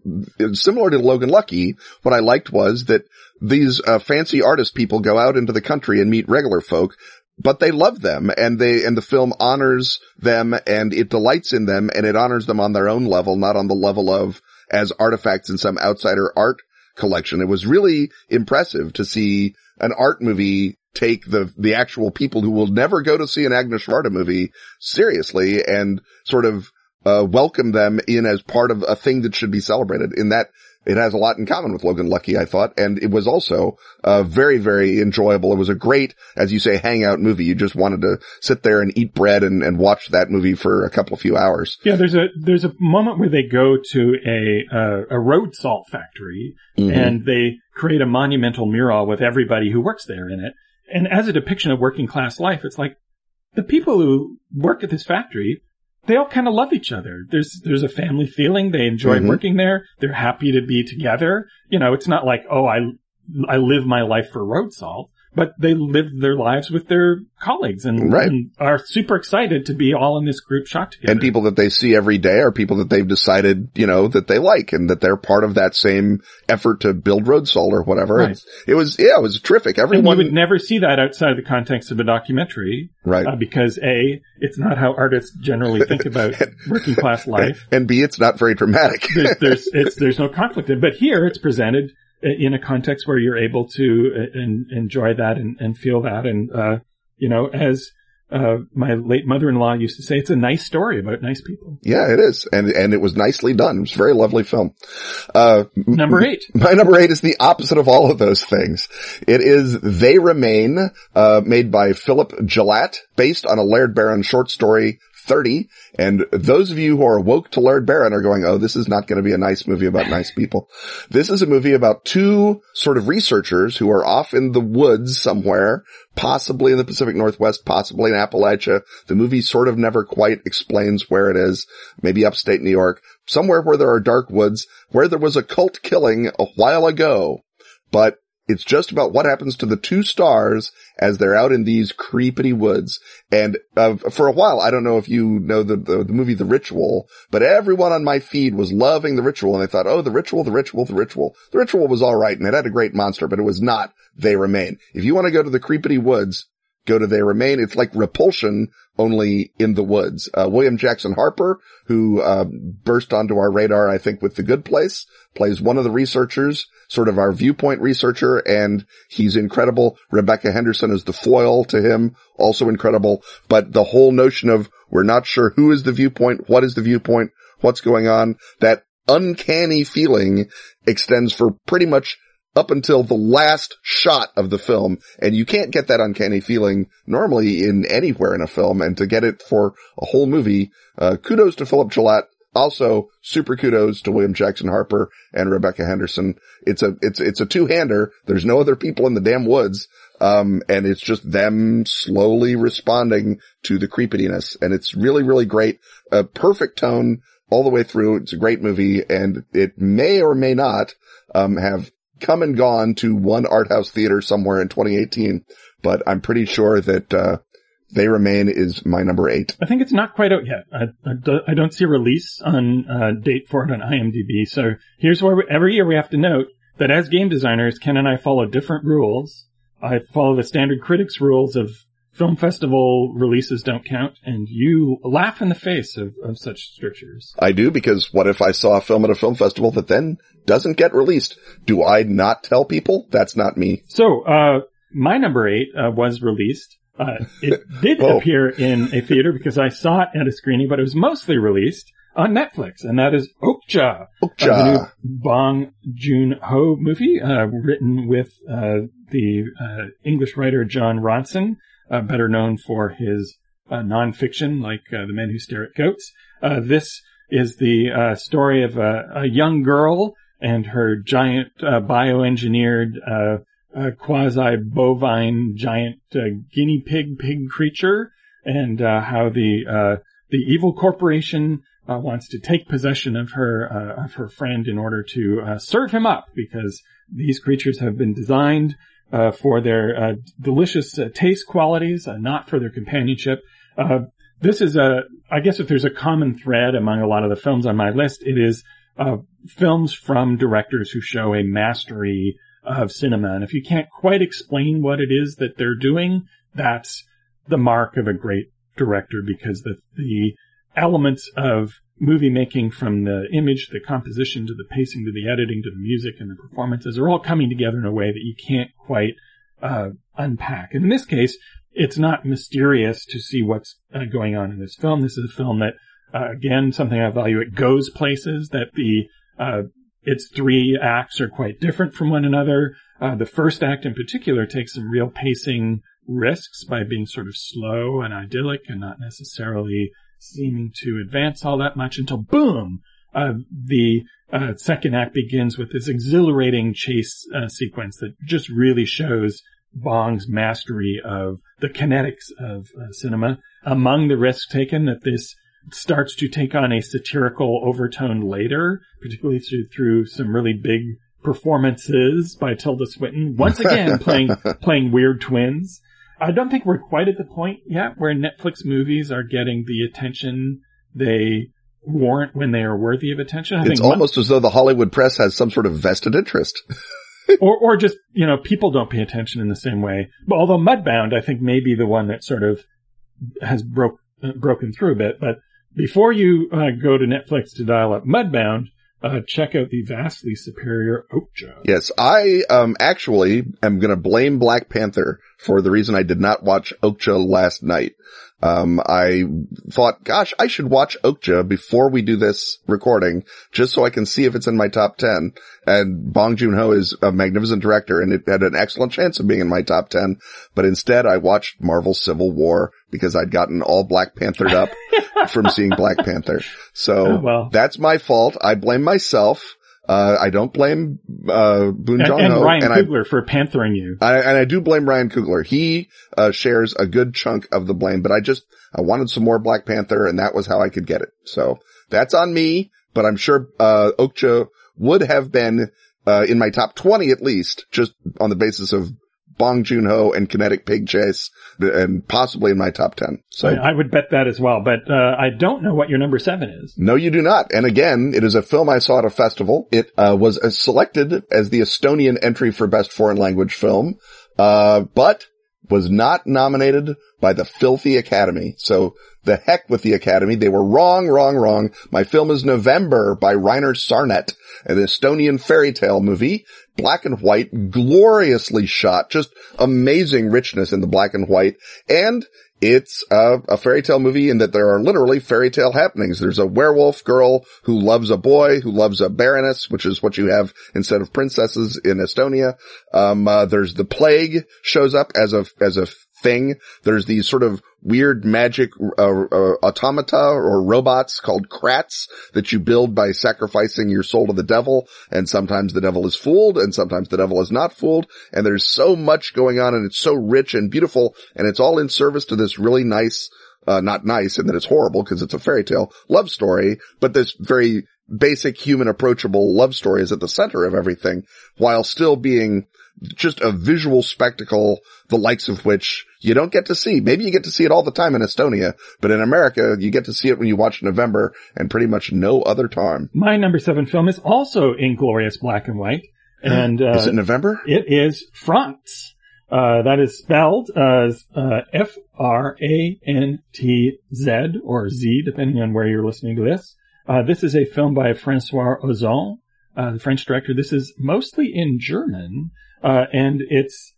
similar to Logan Lucky, what I liked was that these uh, fancy artist people go out into the country and meet regular folk, but they love them and they, and the film honors them and it delights in them and it honors them on their own level, not on the level of as artifacts in some outsider art collection. It was really impressive to see an art movie take the, the actual people who will never go to see an Agnes Varda movie seriously and sort of, uh, welcome them in as part of a thing that should be celebrated in that it has a lot in common with Logan Lucky, I thought, and it was also uh, very, very enjoyable. It was a great, as you say, hangout movie. You just wanted to sit there and eat bread and, and watch that movie for a couple of few hours. Yeah, there's a there's a moment where they go to a uh, a road salt factory mm-hmm. and they create a monumental mural with everybody who works there in it. And as a depiction of working class life, it's like the people who work at this factory they all kind of love each other. There's there's a family feeling. They enjoy mm-hmm. working there. They're happy to be together. You know, it's not like oh I I live my life for road salt. But they live their lives with their colleagues and, Right. and are super excited to be all in this group shot together. And people that they see every day are people that they've decided, you know, that they like and that they're part of that same effort to build Road Soul or whatever. Right. It was, yeah, it was terrific. And Everyone, you would never see that outside of the context of a documentary, right. uh, because A, it's not how artists generally think about <laughs> working class life. and B, it's not very dramatic. There's, there's, <laughs> it's, there's no conflict. in- But here it's presented in a context where you're able to uh, enjoy that and, and feel that. And, uh, you know, as, uh, my late mother-in-law used to say, it's a nice story about nice people. yeah, it is. And, and it was nicely done. It was a very lovely film. Uh, Number eight. My number eight is the opposite of all of those things. It is They Remain, uh, made by Philip Gelatt, based on a Laird Barron short story, 30. And those of you who are woke to Laird Barron are going, oh, this is not going to be a nice movie about nice people. This is a movie about two sort of researchers who are off in the woods somewhere, possibly in the Pacific Northwest, possibly in Appalachia. The movie sort of never quite explains where it is, maybe upstate New York, somewhere where there are dark woods, where there was a cult killing a while ago. But it's just about what happens to the two stars as they're out in these creepity woods. And uh, for a while, I don't know if you know the, the the movie The Ritual, but everyone on my feed was loving The Ritual, and they thought, "Oh, The Ritual, The Ritual, The Ritual." The Ritual was all right, and it had a great monster, but it was not They Remain. If you want to go to the creepity woods, go to They Remain. It's like Repulsion, only in the woods. Uh, William Jackson Harper, who uh, burst onto our radar, I think, with The Good Place, plays one of the researchers, sort of our viewpoint researcher, and he's incredible. Rebecca Henderson is the foil to him, also incredible. But the whole notion of we're not sure who is the viewpoint, what is the viewpoint, what's going on, that uncanny feeling extends for pretty much up until the last shot of the film. And you can't get that uncanny feeling normally in anywhere in a film. And to get it for a whole movie, uh, kudos to Philip Gelatt. Also, super kudos to William Jackson Harper and Rebecca Henderson. It's a, it's, it's a two-hander. There's no other people in the damn woods. Um, and it's just them slowly responding to the creepiness. And it's really, really great. A perfect tone all the way through. It's a great movie and it may or may not, um, have come and gone to one art house theater somewhere in 2018, but I'm pretty sure that, uh, they remain is my number eight. I think it's not quite out yet. I, I, I don't see a release on uh, date for it on IMDb. So here's where we, every year we have to note that as game designers, Ken and I follow different rules. I follow the standard critics rules of film festival releases don't count, and you laugh in the face of, of such strictures. I do because what if I saw a film at a film festival that then doesn't get released? Do I not tell people? That's not me. So uh, my number eight uh, was released. Uh, it did Oh. appear in a theater because I saw it at a screening, but it was mostly released on Netflix, and that is Okja. Uh, the new Okja. Bong Joon Ho movie, uh, written with uh, the uh, English writer Jon Ronson, uh, better known for his uh, nonfiction like uh, The Men Who Stare at Goats. Uh, this is the uh, story of a, a young girl and her giant uh, bioengineered uh, quasi bovine giant uh, guinea pig pig creature, and uh, how the uh, the evil corporation uh, wants to take possession of her uh, of her friend in order to uh, serve him up because these creatures have been designed uh, for their uh, delicious taste qualities, not for their companionship. Uh, this is a, I guess if there's a common thread among a lot of the films on my list, it is uh, films from directors who show a mastery of cinema. And if you can't quite explain what it is that they're doing, that's the mark of a great director because the, the elements of movie making from the image, the composition to the pacing to the editing to the music and the performances are all coming together in a way that you can't quite uh, unpack. And in this case, it's not mysterious to see what's uh, going on in this film. This is a film that, uh, again, something I value. It goes places that the uh, its three acts are quite different from one another. Uh, the first act in particular takes some real pacing risks by being sort of slow and idyllic and not necessarily seeming to advance all that much until boom, uh, the uh, second act begins with this exhilarating chase uh, sequence that just really shows Bong's mastery of the kinetics of uh, cinema. Among the risks taken, that this starts to take on a satirical overtone later, particularly through, through some really big performances by Tilda Swinton. Once again, <laughs> playing, playing weird twins. I don't think we're quite at the point yet where Netflix movies are getting the attention they warrant when they are worthy of attention. I it's almost as though the Hollywood press has some sort of vested interest. <laughs> or, or just, you know, people don't pay attention in the same way. But although Mudbound, I think may be the one that sort of has broke, uh, broken through a bit. But before you uh, go to Netflix to dial up Mudbound, uh, check out the vastly superior Okja. Yes, I um actually am going to blame Black Panther for the reason I did not watch Okja last night. Um, I thought, gosh, I should watch Okja before we do this recording, just so I can see if it's in my top 10. And Bong Joon-ho is a magnificent director and it had an excellent chance of being in my top 10. But instead I watched Marvel Civil War because I'd gotten all Black Panthered up <laughs> from seeing Black Panther. So Oh, well. that's my fault. I blame myself. Uh, I don't blame, uh, Boon And, Jong and Ho. Ryan Coogler for panthering you. I, and I do blame Ryan Coogler. He, uh, shares a good chunk of the blame, but I just, I wanted some more Black Panther and that was how I could get it. So that's on me, but I'm sure, uh, Okja would have been, uh, in my top 20 at least, just on the basis of Bong Joon-ho and Kinetic Pig Chase and possibly in my top 10. So. I, I would bet that as well, but uh, I don't know what your number seven is. No, you do not. And again, it is a film I saw at a festival. It uh, was uh, selected as the Estonian entry for best foreign language film, uh, but was not nominated by the filthy Academy. So the heck with the Academy. They were wrong, wrong, wrong. My film is November by Rainer Sarnet, an Estonian fairy tale movie, black and white, gloriously shot, just amazing richness in the black and white. And it's a, a fairy tale movie in that there are literally fairy tale happenings. There's a werewolf girl who loves a boy who loves a baroness, which is what you have instead of princesses in Estonia. Um, uh, there's the plague shows up as a, as a thing. There's these sort of weird magic, uh, uh, automata or robots called kratts that you build by sacrificing your soul to the devil. And sometimes the devil is fooled and sometimes the devil is not fooled. And there's so much going on and it's so rich and beautiful and it's all in service to this really nice, uh, not nice and that it's horrible because it's a fairy tale love story, but this very basic human approachable love story is at the center of everything while still being just a visual spectacle, the likes of which you don't get to see. Maybe you get to see it all the time in Estonia, but in America, you get to see it when you watch November and pretty much no other time. My number seven film is also in glorious black and white, <gasps> and uh, Is it November? it is Frantz. Uh, that is spelled as uh, F R A N T Z or Z, depending on where you're listening to this. Uh, this is a film by Francois Ozon, uh, the French director. This is mostly in German, uh, and it's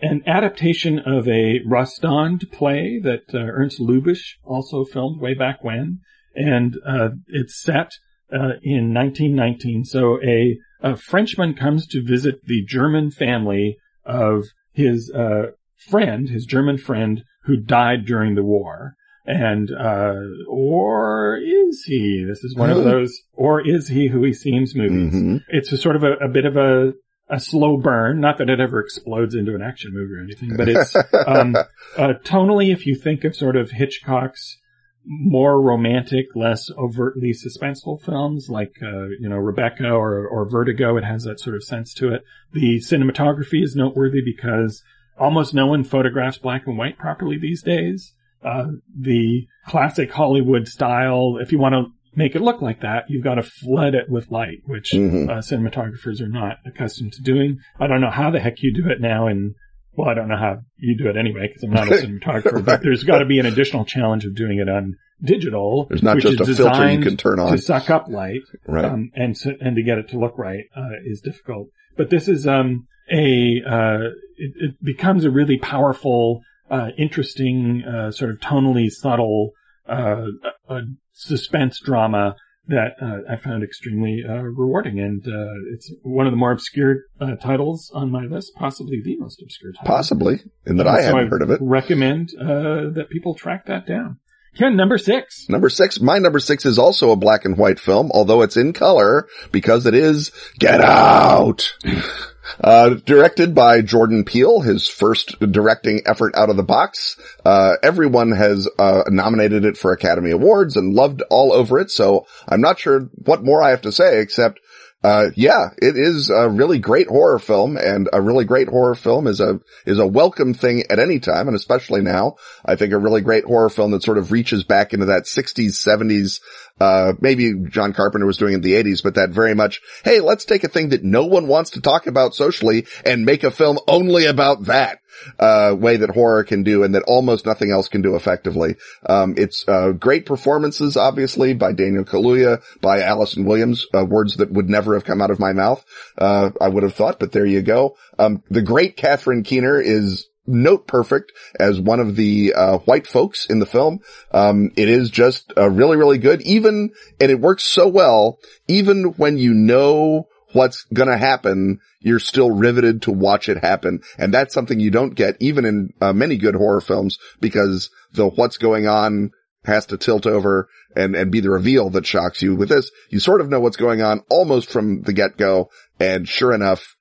an adaptation of a Rostand play that uh, Ernst Lubitsch also filmed way back when, and uh, it's set uh, in 1919. So a, a Frenchman comes to visit the German family of his uh, friend, his German friend, who died during the war. And, uh, or is he? This is one of those, or is he who he seems movies. Mhm. It's a sort of a, a bit of a, a slow burn. Not that it ever explodes into an action movie or anything, but it's, um, <laughs> uh, tonally, if you think of sort of Hitchcock's more romantic, less overtly suspenseful films like, uh, you know, Rebecca or, or Vertigo, it has that sort of sense to it. The cinematography is noteworthy because almost no one photographs black and white properly these days. Uh, the classic Hollywood style, if you want to make it look like that, you've got to flood it with light, which Mhm. uh, cinematographers are not accustomed to doing. I don't know how the heck you do it now in well, I don't know how you do it anyway because I'm not a <laughs> cinematographer, but there's got to be an additional challenge of doing it on digital. There's not just a filter you can turn on. to suck up light, Right. um, and so, and to get it to look right uh, is difficult. But this is um, a uh, it, it becomes a really powerful, uh, interesting, uh, sort of tonally subtle uh, uh, suspense drama that uh, I found extremely uh, rewarding, and uh, it's one of the more obscure uh, titles on my list, possibly the most obscure title. Possibly. And that I So hadn't heard of it. Recommend uh, that people track that down. Ken, number six. Number six, my number six is also a black and white film, although it's in color because it is Get Out. <laughs> Uh, directed by Jordan Peele, his first directing effort out of the box. Uh, everyone has, uh, nominated it for Academy Awards and loved all over it. So I'm not sure what more I have to say except Uh, yeah, it is a really great horror film and a really great horror film is a, is a welcome thing at any time. And especially now, I think a really great horror film that sort of reaches back into that 60s, 70s, uh, maybe John Carpenter was doing it in the 80s, but that very much, hey, let's take a thing that no one wants to talk about socially and make a film only about that uh, way that horror can do and that almost nothing else can do effectively. Um, it's, uh, great performances, obviously, by Daniel Kaluuya, by Allison Williams, uh, words that would never have come out of my mouth, uh, I would have thought, but there you go. Um, the great Catherine Keener is note perfect as one of the uh, white folks in the film. Um, it is just uh, really, really good. Even and it works so well, even when you know what's going to happen, you're still riveted to watch it happen. And that's something you don't get even in uh, many good horror films because the what's going on has to tilt over and, and be the reveal that shocks you. With this, you sort of know what's going on almost from the get go. And sure enough,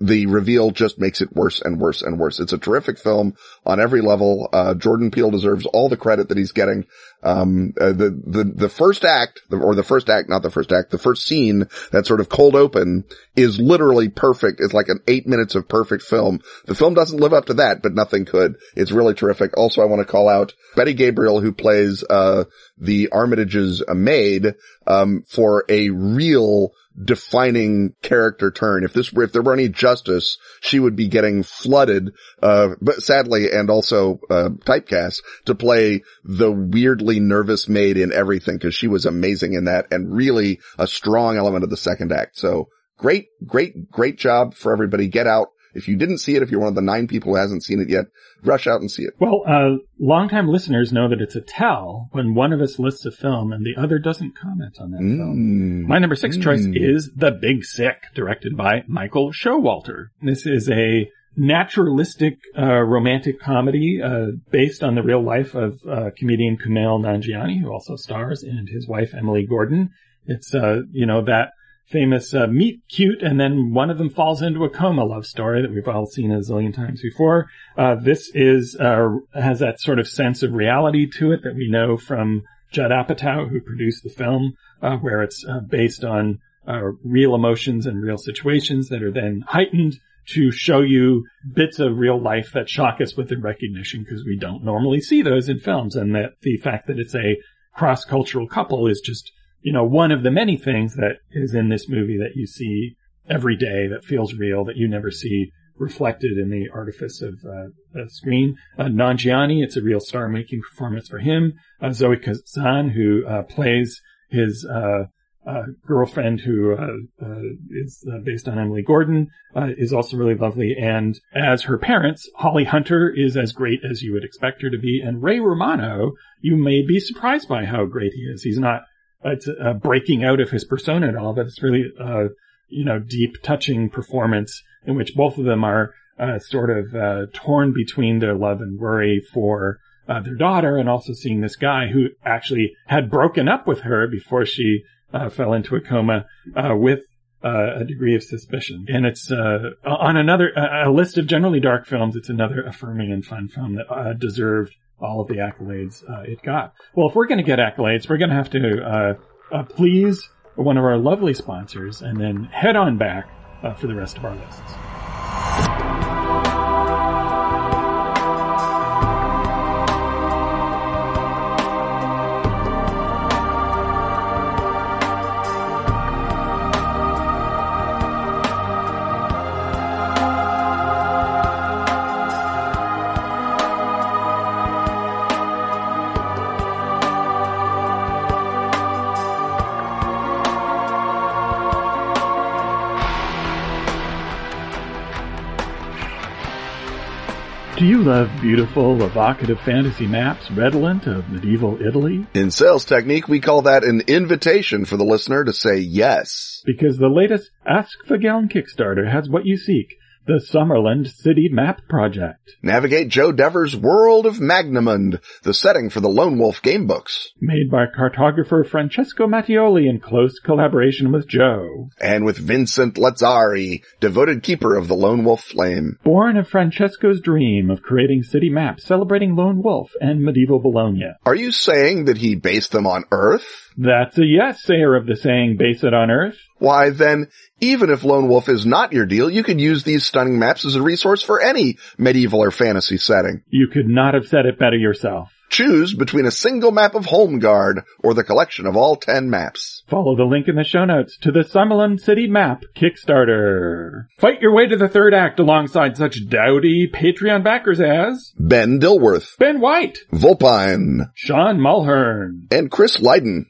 the reveal just makes it worse and worse and worse. It's a terrific film on every level. Uh, Jordan Peele deserves all the credit that he's getting. Um, uh, the, the, the first act, or the first act, not the first act, the first scene, that sort of cold open is literally perfect. It's like an eight minutes of perfect film. The film doesn't live up to that, but nothing could. It's really terrific. Also, I want to call out Betty Gabriel, who plays, uh, the Armitage's maid, um, for a real, defining character turn. If this were, if there were any justice, she would be getting flooded, uh, but sadly, and also, uh, typecast to play the weirdly nervous maid in everything because she was amazing in that and really a strong element of the second act. So great, great, great job for everybody. Get out. If you didn't see it, if you're one of the nine people who hasn't seen it yet, rush out and see it. Well, uh, longtime listeners know that it's a tell when one of us lists a film and the other doesn't comment on that Mm. film. My number six choice is The Big Sick, directed by Michael Showalter. This is a naturalistic uh, romantic comedy uh, based on the real life of uh, comedian Kumail Nanjiani, who also stars, and his wife Emily Gordon. It's uh, you know that famous uh, meet cute and then one of them falls into a coma love story that we've all seen a zillion times before. Uh, this is uh, has that sort of sense of reality to it that we know from Judd Apatow, who produced the film, uh, where it's uh, based on uh, real emotions and real situations that are then heightened to show you bits of real life that shock us with the recognition because we don't normally see those in films and that the fact that it's a cross-cultural couple is just, you know, one of the many things that is in this movie that you see every day that feels real that you never see reflected in the artifice of uh, the screen. Uh, Nanjiani, it's a real star-making performance for him. Uh, Zoe Kazan, who uh, plays his uh, uh, girlfriend, who uh, is based on Emily Gordon, is also really lovely. And as her parents, Holly Hunter is as great as you would expect her to be, and Ray Romano, you may be surprised by how great he is. He's not it's uh, breaking out of his persona at all, but it's really uh, you know deep, touching performance in which both of them are uh, sort of uh, torn between their love and worry for uh, their daughter, and also seeing this guy who actually had broken up with her before she uh, fell into a coma with a degree of suspicion. And it's uh, on another a a list of generally dark films. It's another affirming and fun film that deserved all of the accolades uh, it got. Well, if we're going to get accolades, we're going to have to uh, uh, please one of our lovely sponsors, and then head on back uh, for the rest of our lists. You love beautiful, evocative fantasy maps redolent of medieval Italy? In sales technique, we call that an invitation for the listener to say yes. Because the latest Ask the Gallon Kickstarter has what you seek. The Sommerlund City Map Project. Navigate Joe Dever's World of Magnamund, the setting for the Lone Wolf game books. Made by cartographer Francesco Mattioli in close collaboration with Joe. And with Vincent Lazzari, devoted keeper of the Lone Wolf Flame. Born of Francesco's dream of creating city maps celebrating Lone Wolf and medieval Bologna. Are you saying that he based them on Earth? That's a yes, sayer of the saying, base it on Earth. why then, even if Lone Wolf is not your deal, you could use these stunning maps as a resource for any medieval or fantasy setting. You could not have said it better yourself. Choose between a single map of Holmgard or the collection of all 10 maps. Follow the link in the show notes to the Sommerlund City Map Kickstarter. Fight your way to the third act alongside such dowdy Patreon backers as Ben Dilworth, Ben White, Vulpine, Sean Mulhern, and Chris Lydon.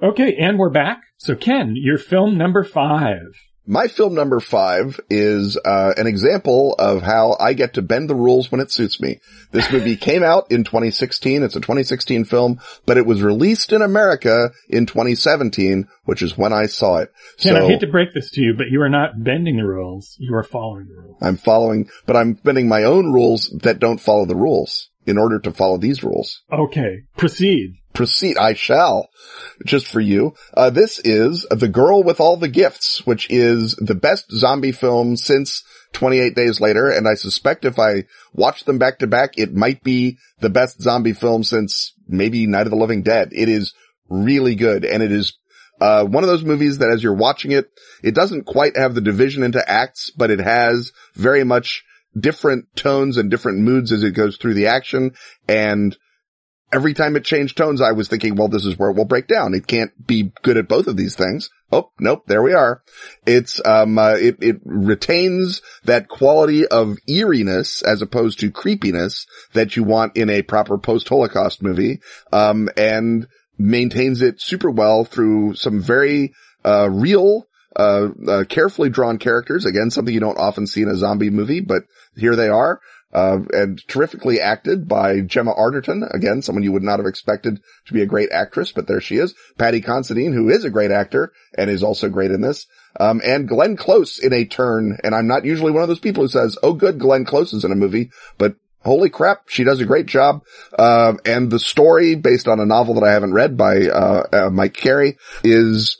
Okay, and we're back. So Ken, your film number five. My film number five is uh, an example of how I get to bend the rules when it suits me. This movie <laughs> came out in 2016. It's a 2016 film, but it was released in America in 2017, which is when I saw it. Ken, so I hate to break this to you, but you are not bending the rules. You are following the rules. I'm following, but I'm bending my own rules that don't follow the rules in order to follow these rules. Okay, proceed. proceed. I shall. Just for you. Uh, this is The Girl with All the Gifts, which is the best zombie film since 28 Days Later. And I suspect if I watch them back to back, it might be the best zombie film since maybe Night of the Living Dead. It is really good. And it is uh, one of those movies that as you're watching it, it doesn't quite have the division into acts, but it has very much different tones and different moods as it goes through the action. And every time it changed tones, I was thinking, well, this is where it will break down. It can't be good at both of these things. Oh, nope, there we are. It's, um, uh, it, it retains that quality of eeriness as opposed to creepiness that you want in a proper post-Holocaust movie. Um, and maintains it super well through some very, uh, real, uh, uh, carefully drawn characters. Again, something you don't often see in a zombie movie, but here they are. Uh, and terrifically acted by Gemma Arterton. Again, someone you would not have expected to be a great actress, but there she is. Paddy Considine, who is a great actor and is also great in this. Um, and Glenn Close in a turn. And I'm not usually one of those people who says, oh good, Glenn Close is in a movie, but holy crap, she does a great job. Uh, and the story based on a novel that I haven't read by, uh, uh Mike Carey is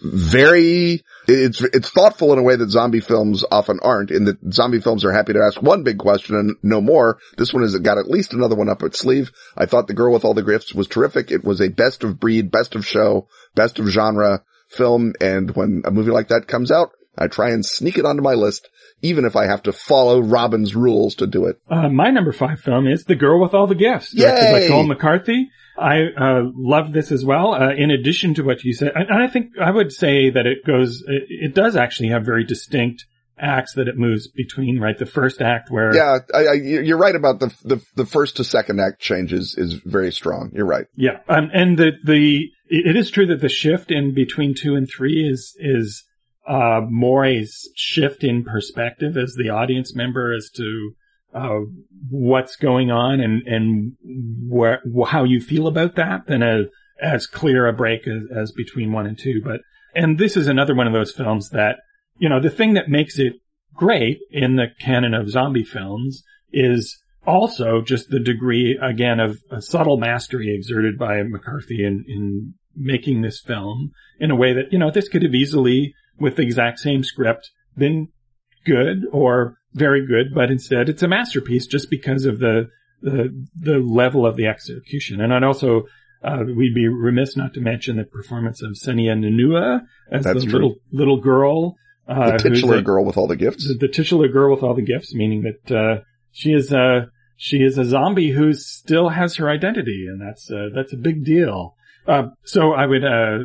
very, it's, it's thoughtful in a way that zombie films often aren't in that zombie films are happy to ask one big question and no more. This one has got at least another one up its sleeve. I thought The Girl with All the Gifts was terrific. It was a best of breed, best of show, best of genre film. And when a movie like that comes out, I try and sneak it onto my list, even if I have to follow Robin's rules to do it. Uh, my number five film is The Girl with All the Gifts, directed by Yay! Colm McCarthy. I uh, love this as well. Uh, in addition to what you said, and I think I would say that it goes, it, it does actually have very distinct acts that it moves between. Right, the first act where Yeah, I, I, you're right about the, the the first to second act changes is very strong. You're right. Yeah, um, and the the it is true that the shift in between two and three is is uh, more a shift in perspective as the audience member as to uh, what's going on and and where how you feel about that than a as clear a break as, as between one and two. But and this is another one of those films that you know the thing that makes it great in the canon of zombie films is also just the degree again of subtle mastery exerted by McCarthy in, in making this film in a way that, you know, this could have easily with the exact same script been good or very good, but instead it's a masterpiece just because of the, the, the level of the execution. And I'd also, uh, we'd be remiss not to mention the performance of Sennia Nanua as That's the true. little, little girl. Uh, The titular a- girl with all the gifts. the, the titular girl with all the gifts, meaning that uh, she is a she is a zombie who still has her identity, and that's uh, that's a big deal. Uh, so I would uh,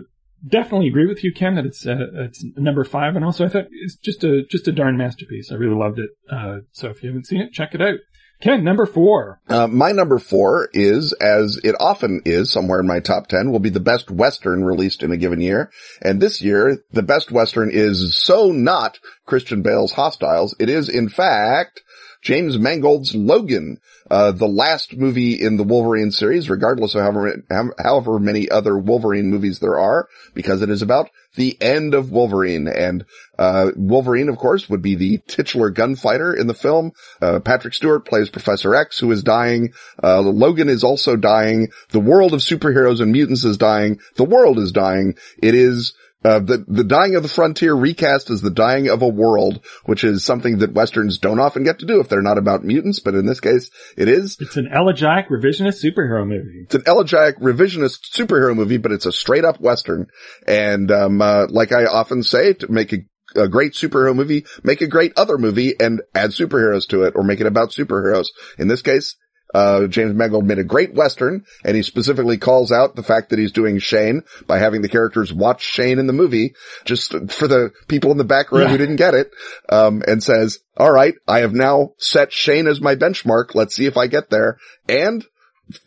definitely agree with you, Ken, that it's uh, it's number five, and also I thought it's just a just a darn masterpiece. I really loved it. Uh, so if you haven't seen it, check it out. Ken, number four. Uh, my number four is, as it often is somewhere in my top 10, will be the best Western released in a given year. And this year, the best Western is so not Christian Bale's Hostiles. It is, in fact, James Mangold's Logan, uh, the last movie in the Wolverine series, regardless of however, however many other Wolverine movies there are, because it is about the end of Wolverine. And, uh, Wolverine, of course, would be the titular gunfighter in the film. Uh, Patrick Stewart plays Professor X, who is dying. Uh, Logan is also dying. The world of superheroes and mutants is dying. The world is dying. It is Uh, the, the dying of the frontier recast as the dying of a world, which is something that westerns don't often get to do if they're not about mutants, but in this case, it is. It's an elegiac revisionist superhero movie. It's an elegiac revisionist superhero movie, but it's a straight up western. And, um, uh, like I often say, to make a a great superhero movie, make a great other movie and add superheroes to it or make it about superheroes. In this case, uh, James Mangold made a great Western and he specifically calls out the fact that he's doing Shane by having the characters watch Shane in the movie just for the people in the back row Yeah. who didn't get it. Um, and says, all right, I have now set Shane as my benchmark. Let's see if I get there. And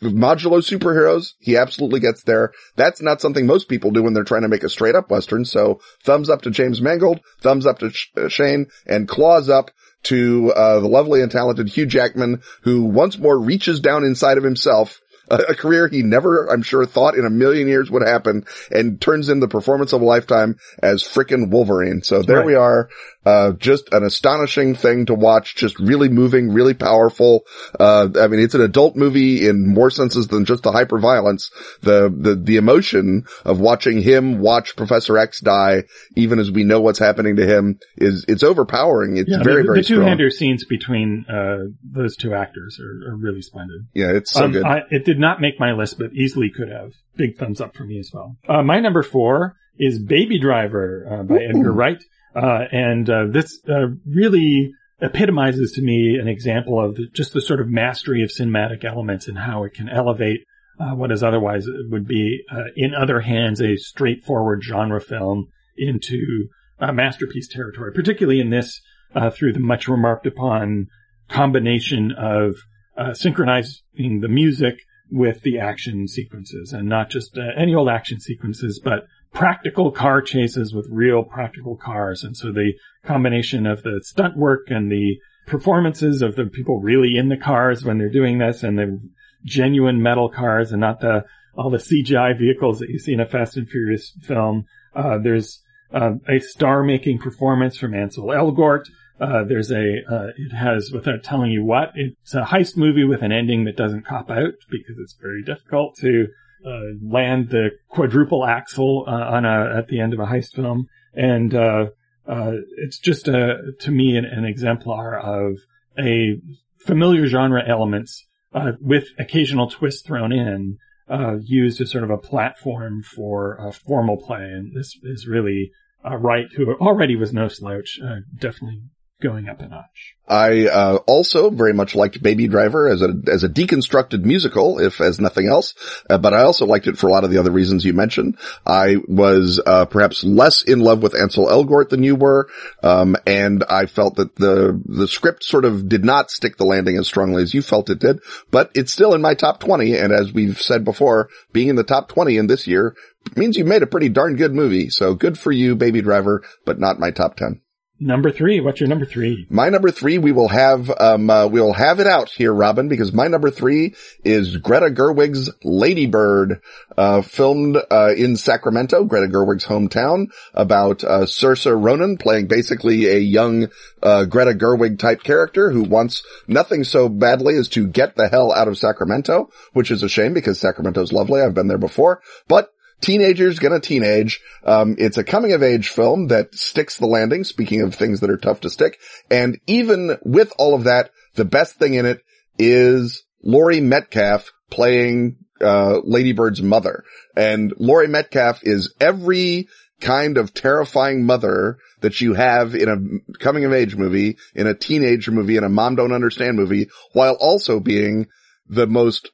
modulo superheroes, he absolutely gets there. That's not something most people do when they're trying to make a straight up Western. So thumbs up to James Mangold, thumbs up to Sh- uh, Shane, and claws up to, uh, the lovely and talented Hugh Jackman, who once more reaches down inside of himself. A, a career he never, I'm sure, thought in a million years would happen and turns in the performance of a lifetime as frickin' Wolverine. So there Right. we are. Uh, just an astonishing thing to watch. Just really moving, really powerful. Uh, I mean, it's an adult movie in more senses than just the hyper violence. The, the, the emotion of watching him watch Professor X die, even as we know what's happening to him is, it's overpowering. It's Yeah, very, the, very the two-hander scenes between uh, those two actors are, are really splendid. Yeah, it's so Um, good. I, it did not make my list, but easily could have. Big thumbs up for me as well. Uh, my number four is Baby Driver uh, by Edgar Wright, uh, and uh, this uh, really epitomizes to me an example of just the sort of mastery of cinematic elements and how it can elevate uh, what is otherwise would be uh, in other hands a straightforward genre film into uh, masterpiece territory, particularly in this uh, through the much remarked upon combination of uh, synchronizing the music with the action sequences and not just uh, any old action sequences, but practical car chases with real practical cars. And so the combination of the stunt work and the performances of the people really in the cars when they're doing this and the genuine metal cars and not the all the CGI vehicles that you see in a Fast and Furious film. Uh, there's uh, a star-making performance from Ansel Elgort. Uh, there's a, uh, it has, without telling you what, it's a heist movie with an ending that doesn't cop out because it's very difficult to uh, land the quadruple axle uh, on a at the end of a heist film, and uh, uh, it's just a to me an, an exemplar of a familiar genre elements uh, with occasional twists thrown in, uh, used as sort of a platform for formal play, and this is really Wright, who already was no slouch, definitely going up a notch. I uh, also very much liked Baby Driver as a as a deconstructed musical, if as nothing else. Uh, but I also liked it for a lot of the other reasons you mentioned. I was uh, perhaps less in love with Ansel Elgort than you were, um, and I felt that the the script sort of did not stick the landing as strongly as you felt it did. But it's still in my top twenty, and as we've said before, being in the top twenty in this year means you made a pretty darn good movie. So good for you, Baby Driver, but not my top ten. Number three, what's your number three? My number three, we will have, um, uh, we'll have it out here, Robin, because my number three is Greta Gerwig's Lady Bird, uh, filmed, uh, in Sacramento, Greta Gerwig's hometown, about, uh, Saoirse Ronan playing basically a young, uh, Greta Gerwig type character who wants nothing so badly as to get the hell out of Sacramento, which is a shame because Sacramento's lovely. I've been there before, but teenagers gonna teenage. Um, it's a coming of age film that sticks the landing. Speaking of things that are tough to stick. And even with all of that, the best thing in it is Laurie Metcalf playing, uh, Lady Bird's mother. And Laurie Metcalf is every kind of terrifying mother that you have in a coming of age movie, in a teenager movie, in a mom don't understand movie, while also being the most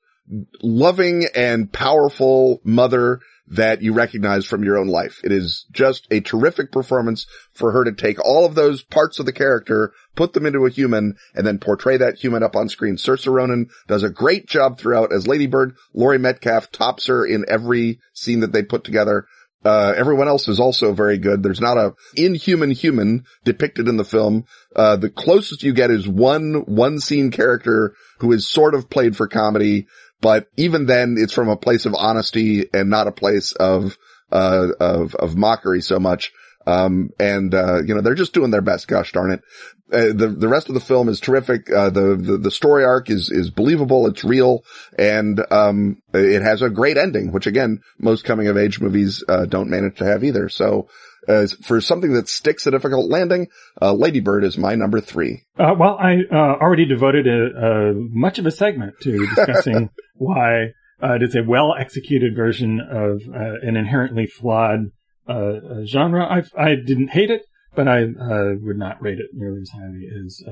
loving and powerful mother that you recognize from your own life. It is just a terrific performance for her to take all of those parts of the character, put them into a human, and then portray that human up on screen. Saoirse Ronan does a great job throughout as Lady Bird. Laurie Metcalf tops her in every scene that they put together. Uh, everyone else is also very good. There's not a inhuman human depicted in the film. Uh, the closest you get is one, one scene character who is sort of played for comedy, but even then it's from a place of honesty and not a place of, uh, of, of mockery so much. Um, and, uh, you know, they're just doing their best. Gosh darn it. Uh, the, the rest of the film is terrific. Uh, the, the, the story arc is, is believable. It's real. And, um, it has a great ending, which again, most coming of age movies, uh, don't manage to have either. So, uh, for something that sticks a difficult landing, uh, Ladybird is my number three. Uh, well, I uh, already devoted a, much of a segment to discussing <laughs> why uh, it is a well executed version of uh, an inherently flawed genre. I, I didn't hate it, but I would not rate it nearly as highly as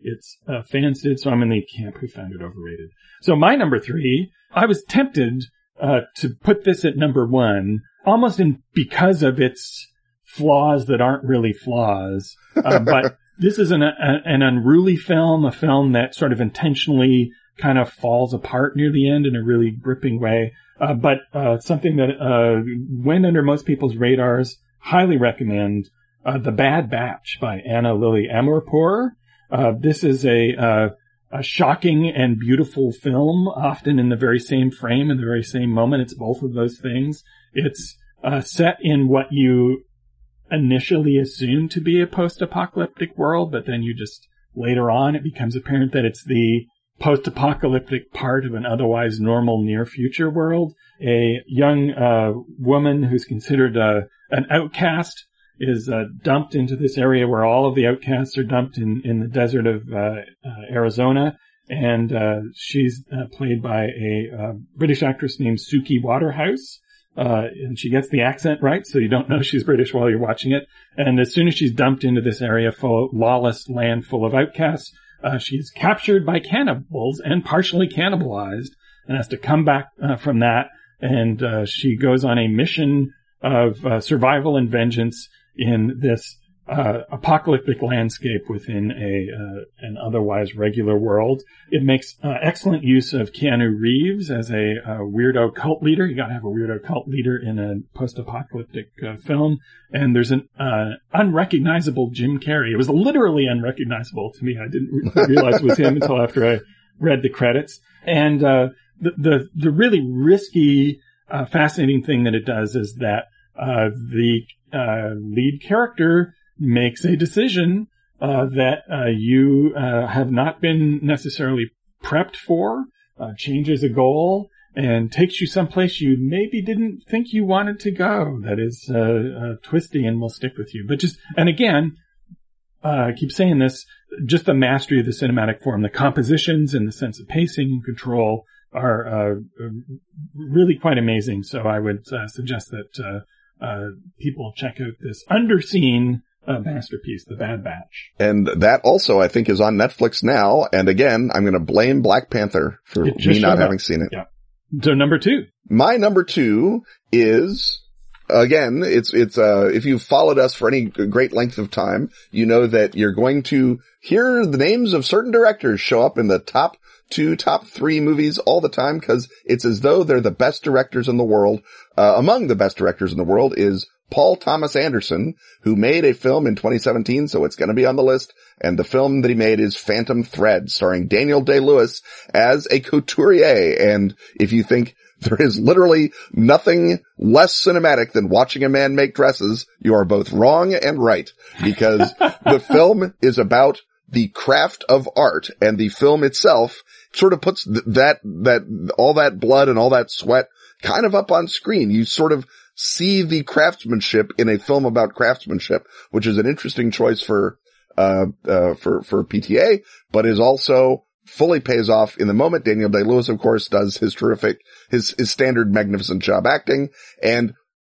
its fans did. So I'm in the camp who found it overrated. So my number three, I was tempted to put this at number one, almost in because of its flaws that aren't really flaws. Uh, but <laughs> this is an, a, an unruly film, a film that sort of intentionally kind of falls apart near the end in a really gripping way. Uh, but uh, something that uh, went under most people's radars. Highly recommend uh, The Bad Batch by Ana Lily Amirpour. Uh, this is a a shocking and beautiful film, often in the very same frame, in the very same moment. It's both of those things. It's uh, set in what you initially assumed to be a post-apocalyptic world, but then you just later on it becomes apparent that it's the post-apocalyptic part of an otherwise normal near future world. A young uh, woman who's considered uh, an outcast is uh, dumped into this area where all of the outcasts are dumped in, in the desert of uh, uh, Arizona. And uh, she's played by a British actress named Suki Waterhouse. Uh, and she gets the accent right, so you don't know <laughs> she's British while you're watching it. And as soon as she's dumped into this area full of lawless land full of outcasts, uh, she's captured by cannibals and partially cannibalized and has to come back uh, from that. And uh, she goes on a mission of uh, survival and vengeance in this uh, apocalyptic landscape within a uh, an otherwise regular world. It makes uh, excellent use of Keanu Reeves as a, a weirdo cult leader. You got to have a weirdo cult leader in a post-apocalyptic uh, film. And there's an uh, unrecognizable Jim Carrey. It was literally unrecognizable to me. I didn't re- <laughs> realize it was him until after I read the credits. And uh, the, the the really risky, fascinating thing that it does is that the lead character makes a decision uh, that uh, you uh, have not been necessarily prepped for, uh, changes a goal, and takes you someplace you maybe didn't think you wanted to go. That is uh, uh, twisty and will stick with you. But just and again, I keep saying this: just the mastery of the cinematic form, the compositions, and the sense of pacing and control are really quite amazing. So I would suggest that. people check out this underseen a masterpiece, The Bad Batch. And that also, I think, is on Netflix now. And again, I'm going to blame Black Panther for me not having seen it. Yeah. So number two. My number two is again, it's, it's, uh, if you've followed us for any great length of time, you know that you're going to hear the names of certain directors show up in the top two, top three movies all the time because it's as though they're the best directors in the world. Uh, among the best directors in the world is Paul Thomas Anderson, who made a film in 2017, so it's going to be on the list. And the film that he made is Phantom Thread, starring Daniel Day-Lewis as a couturier. And if you think there is literally nothing less cinematic than watching a man make dresses, you are both wrong and right, because <laughs> the film is about the craft of art and the film itself sort of puts that, that, all that blood and all that sweat kind of up on screen. You sort of see the craftsmanship in a film about craftsmanship, which is an interesting choice for, uh, uh, for, for PTA, but is also fully pays off in the moment. Daniel Day-Lewis, of course, does his terrific, his, his standard magnificent job acting. And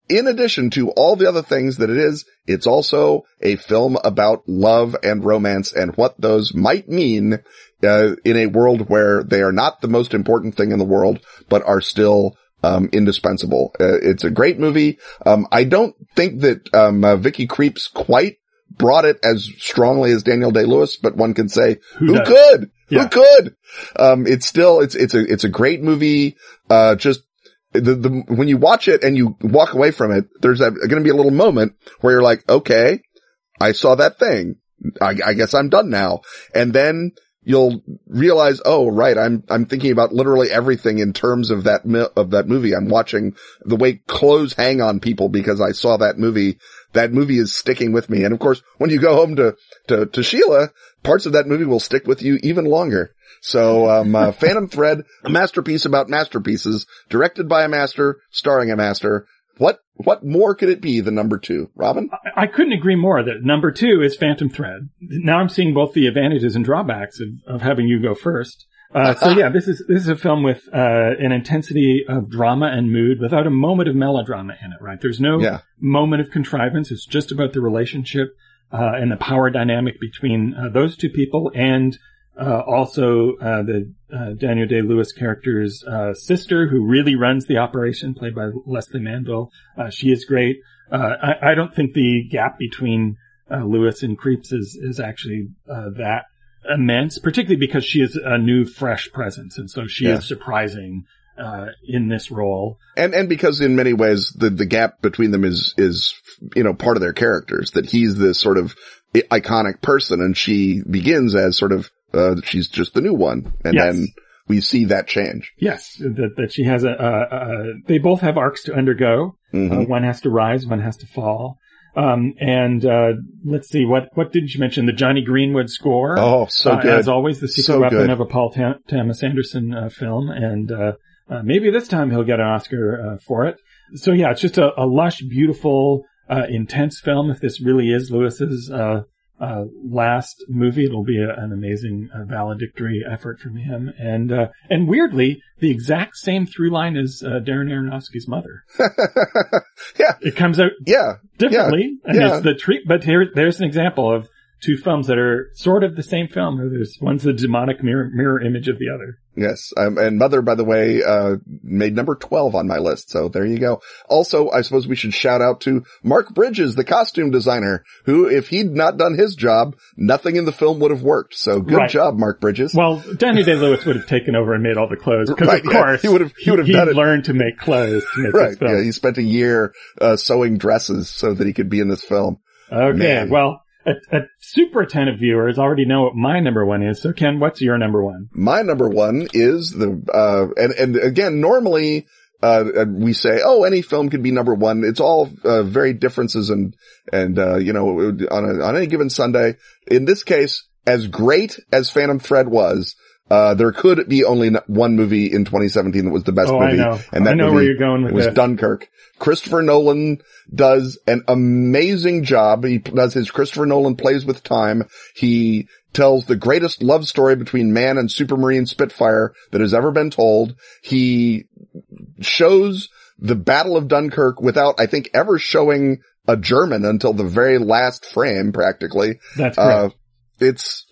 in addition to all the other things that it is, it's also a film about love and romance and what those might mean uh, in a world where they are not the most important thing in the world, but are still um, indispensable. Uh, it's a great movie. Um, I don't think that, um, uh, Vicky Krieps quite brought it as strongly as Daniel Day-Lewis, but one can say, who, who could? Yeah. Who could? Um, it's still, it's, it's a, it's a great movie. Uh, just, the, the, when you watch it and you walk away from it, there's going to be a little moment where you're like, okay, I saw that thing. I, I guess I'm done now. And then you'll realize, oh, right, I'm, I'm thinking about literally everything in terms of that, mi- of that movie. I'm watching the way clothes hang on people because I saw that movie. That movie is sticking with me. And of course, when you go home to, to, to Sheila, parts of that movie will stick with you even longer. So, um, uh, <laughs> Phantom Thread, a masterpiece about masterpieces, directed by a master, starring a master. What, what more could it be than number two? Robin? I couldn't agree more that number two is Phantom Thread. Now I'm seeing both the advantages and drawbacks of, of having you go first. Uh, so <laughs> yeah, this is, this is a film with, uh, an intensity of drama and mood without a moment of melodrama in it, right? There's no Yeah. moment of contrivance. It's just about the relationship, uh, and the power dynamic between uh, those two people and, uh, also, uh, the, uh, Daniel Day-Lewis character's, uh, sister who really runs the operation, played by Lesley Manville. Uh, she is great. Uh, I, I don't think the gap between, uh, Lewis and Krieps is, is actually, uh, that immense, particularly because she is a new, fresh presence. And so she Yeah. is surprising, uh, in this role. And, and because in many ways the, the gap between them is, is, you know, part of their characters, that he's this sort of iconic person and she begins as sort of, uh, she's just the new one. And Yes. then we see that change. Yes, that, that she has a, a, a, they both have arcs to undergo. Mhm. Uh, one has to rise, one has to fall. Um, and, uh, let's see, what, what did you mention? The Jonny Greenwood score. Oh, so Uh, good. As always, the secret So weapon good. of a Paul Tam- Thomas Anderson uh, film, and uh, uh, maybe this time he'll get an Oscar uh, for it. So yeah, it's just a, a lush, beautiful, uh, intense film. If this really is Lewis's uh, uh, last movie, it'll be a, an amazing uh, valedictory effort from him. And uh, and weirdly, the exact same through line as uh, Darren Aronofsky's mother. <laughs> yeah. It comes out Yeah. differently. And Yeah. it's the treat, but here, there's an example of two films that are sort of the same film. There's one's the demonic mirror, mirror image of the other. Yes. Um, and Mother, by the way, uh, made number 12 on my list. So there you go. Also, I suppose we should shout out to Mark Bridges, the costume designer, who, if he'd not done his job, nothing in the film would have worked. So good Right. job, Mark Bridges. Well, Danny Day Lewis would have taken over and made all the clothes because, Right, of yeah. course, He would have- he would have done it. learned to make clothes. To make right. This film. Yeah. He spent a year, uh, sewing dresses so that he could be in this film. okay. Man. Well, a, a super attentive viewers already know what my number one is. So, Ken, what's your number one? My number one is the, uh, and, and again, normally, uh, we say, oh, any film could be number one. It's all, uh, very differences and, and, uh, you know, on a, on any given Sunday. In this case, as great as Phantom Thread was, uh, there could be only one movie in 2017 that was the best Oh, I movie. know. And that I know movie where you're going with was this. Dunkirk. Christopher Nolan does an amazing job. He does his Christopher Nolan plays with time. He tells the greatest love story between man and Supermarine Spitfire that has ever been told. He shows the Battle of Dunkirk without, I think, ever showing a German until the very last frame, practically. That's Uh, it's,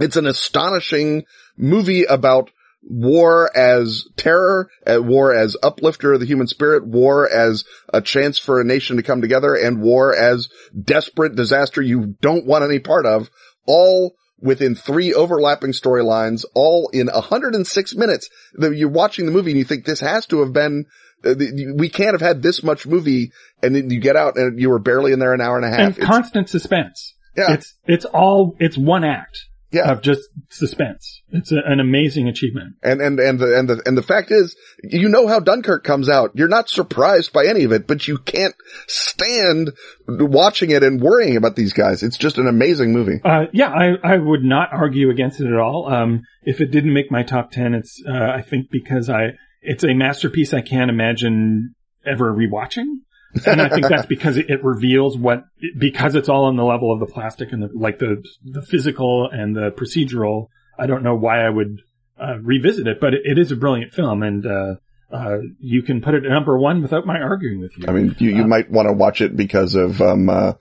it's an astonishing movie about war as terror, uh, war as uplifter of the human spirit, war as a chance for a nation to come together, and war as desperate disaster you don't want any part of, all within three overlapping storylines, all in 106 minutes. You're watching the movie and you think this has to have been, uh, we can't have had this much movie, and then you get out and you were barely in there an hour and a half. and It's- constant suspense. yeah, It's, it's all, it's one act yeah. of just suspense. It's a, an amazing achievement. And, and, and the, and the, and the fact is, you know how Dunkirk comes out. You're not surprised by any of it, but you can't stand watching it and worrying about these guys. It's just an amazing movie. Uh, yeah, I, I would not argue against it at all. Um, if it didn't make my top 10, it's, uh, I think because I, it's a masterpiece I can't imagine ever rewatching. And I think that's because it, it reveals what, because it's all on the level of the plastic and the, like the, the physical and the procedural. I don't know why I would, uh, revisit it, but it, it is a brilliant film and, uh, uh, you can put it at number one without my arguing with you. I mean, you, you might want to watch it because of, um, uh,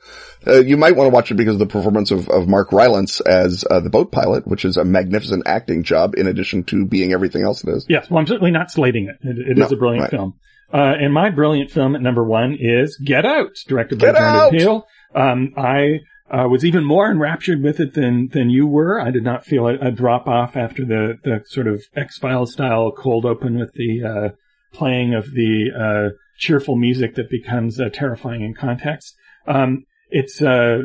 uh, you might want to watch it because of the performance of, of Mark Rylance as, uh, the boat pilot, which is a magnificent acting job in addition to being everything else it is. Yes, well, I'm certainly not slating it. It, it No, is a brilliant right. film. Uh, and my brilliant film at number one is Get Out, directed by Get Jordan Out! Peele. Um, I uh, was even more enraptured with it than than you were. I did not feel a, a drop off after the the sort of X Files style cold open with the uh, playing of the uh, cheerful music that becomes uh, terrifying in context. Um, it's uh,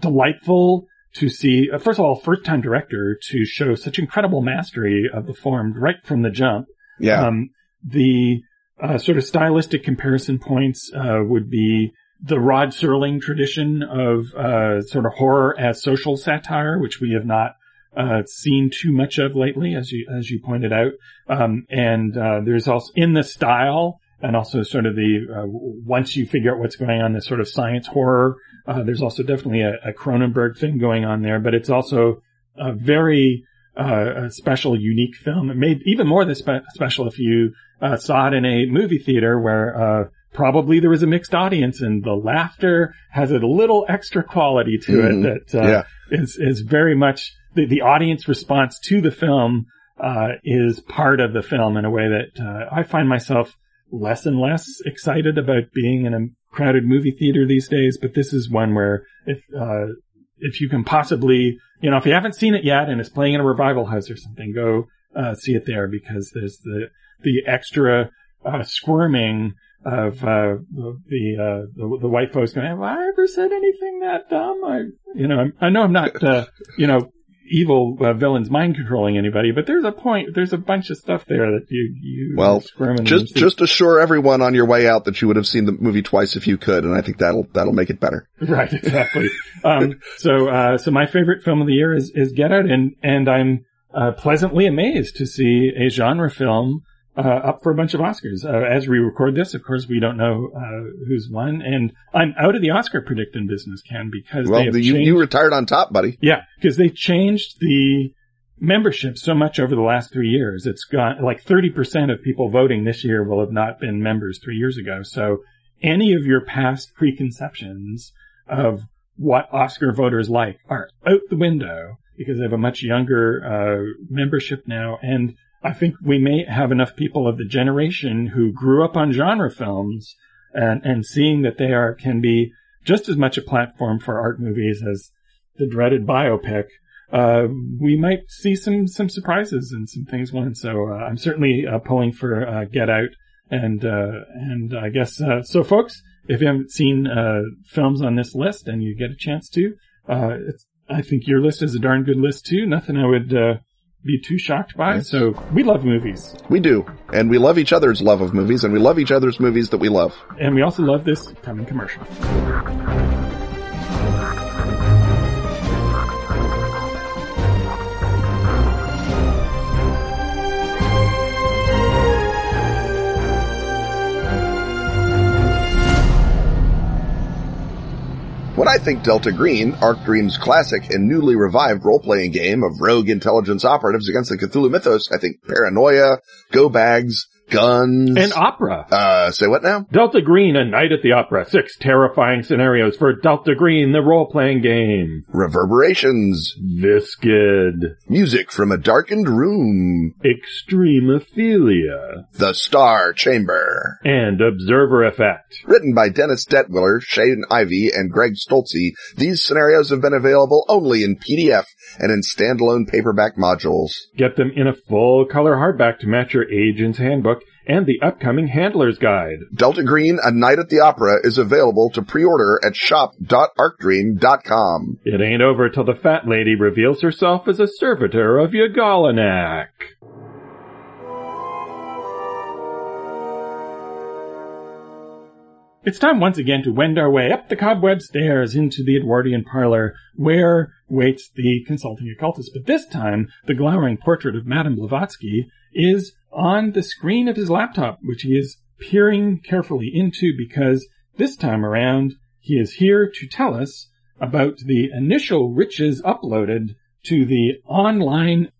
delightful. to see, uh, first of all, first time director to show such incredible mastery of the form right from the jump. Yeah. Um, the uh, sort of stylistic comparison points uh, would be the Rod Serling tradition of uh, sort of horror as social satire, which we have not uh, seen too much of lately, as you as you pointed out. Um, and uh, there's also in the style and also sort of the uh, once you figure out what's going on, the sort of science horror. Uh, there's also definitely a, a, Cronenberg thing going on there, but it's also a very uh, a special, unique film. It made even more this spe- special if you uh, saw it in a movie theater where uh, probably there was a mixed audience and the laughter has a little extra quality to Mhm. it that uh, Yeah. is is very much the, the audience response to the film uh, is part of the film in a way that uh, I find myself less and less excited about being in a crowded movie theater these days. But this is one where if uh, if you can possibly, you know, if you haven't seen it yet and it's playing in a revival house or something, go uh, see it there because there's the the extra uh, squirming of uh, the, uh, the the white folks going, "Have I ever said anything that dumb?" I, you know, I'm, I know I'm not, uh, you know, evil uh, villains mind controlling anybody, but there's a point, there's a bunch of stuff there that you you Well, Just, just assure everyone on your way out that you would have seen the movie twice if you could, and I think that'll, that'll make it better. <laughs> Right, exactly. um, so, uh, so my favorite film of the year is, is Get Out, and, and I'm, uh, pleasantly amazed to see a genre film, uh, up for a bunch of Oscars. Uh, as we record this, of course, we don't know, uh, who's won, and I'm out of the Oscar predicting business, Ken, because they Well, have the, you, you retired on top, buddy. yeah, because they changed the membership so much over the last three years. It's got like 30% of people voting this year will have not been members three years ago. So any of your past preconceptions of what Oscar voters like are out the window because they have a much younger uh, membership now. And I think we may have enough people of the generation who grew up on genre films and, and seeing that they are can be just as much a platform for art movies as the dreaded biopic. Uh, we might see some some surprises and some things won. So uh, I'm certainly uh, pulling for uh, Get Out, and uh, and I guess uh, so, folks. If you haven't seen uh, films on this list and you get a chance to, uh, I think your list is a darn good list too. Nothing I would uh, be too shocked by. Yes. So we love movies, We do. And we love each other's love of movies, and we love each other's movies that we love. and we also love this coming commercial. When I think Delta Green, Arc Dream's classic and newly revived role-playing game of rogue intelligence operatives against the Cthulhu mythos, I think paranoia, go bags, guns. And opera. uh, say what now? Delta Green, A Night at the Opera. Six terrifying scenarios for Delta Green, the role-playing game. Reverberations, Viscid. music from a darkened room, Extremophilia. the Star Chamber. And Observer Effect. Written by Dennis Detwiller, Shane Ivey, and Greg Stolze, these scenarios have been available only in PDF and in standalone paperback modules. Get them in a full color hardback to match your agent's handbook and the upcoming handler's guide. Delta Green, A Night at the Opera is available to pre-order at shop.arcdream.com. It ain't over till the fat lady reveals herself as a servitor of Y'golonac. It's time once again to wend our way up the cobweb stairs into the Edwardian parlor, where waits the consulting occultist. But this time, the glowering portrait of Madame Blavatsky is on the screen of his laptop, which he is peering carefully into because this time around, he is here to tell us about the initial riches uploaded to the online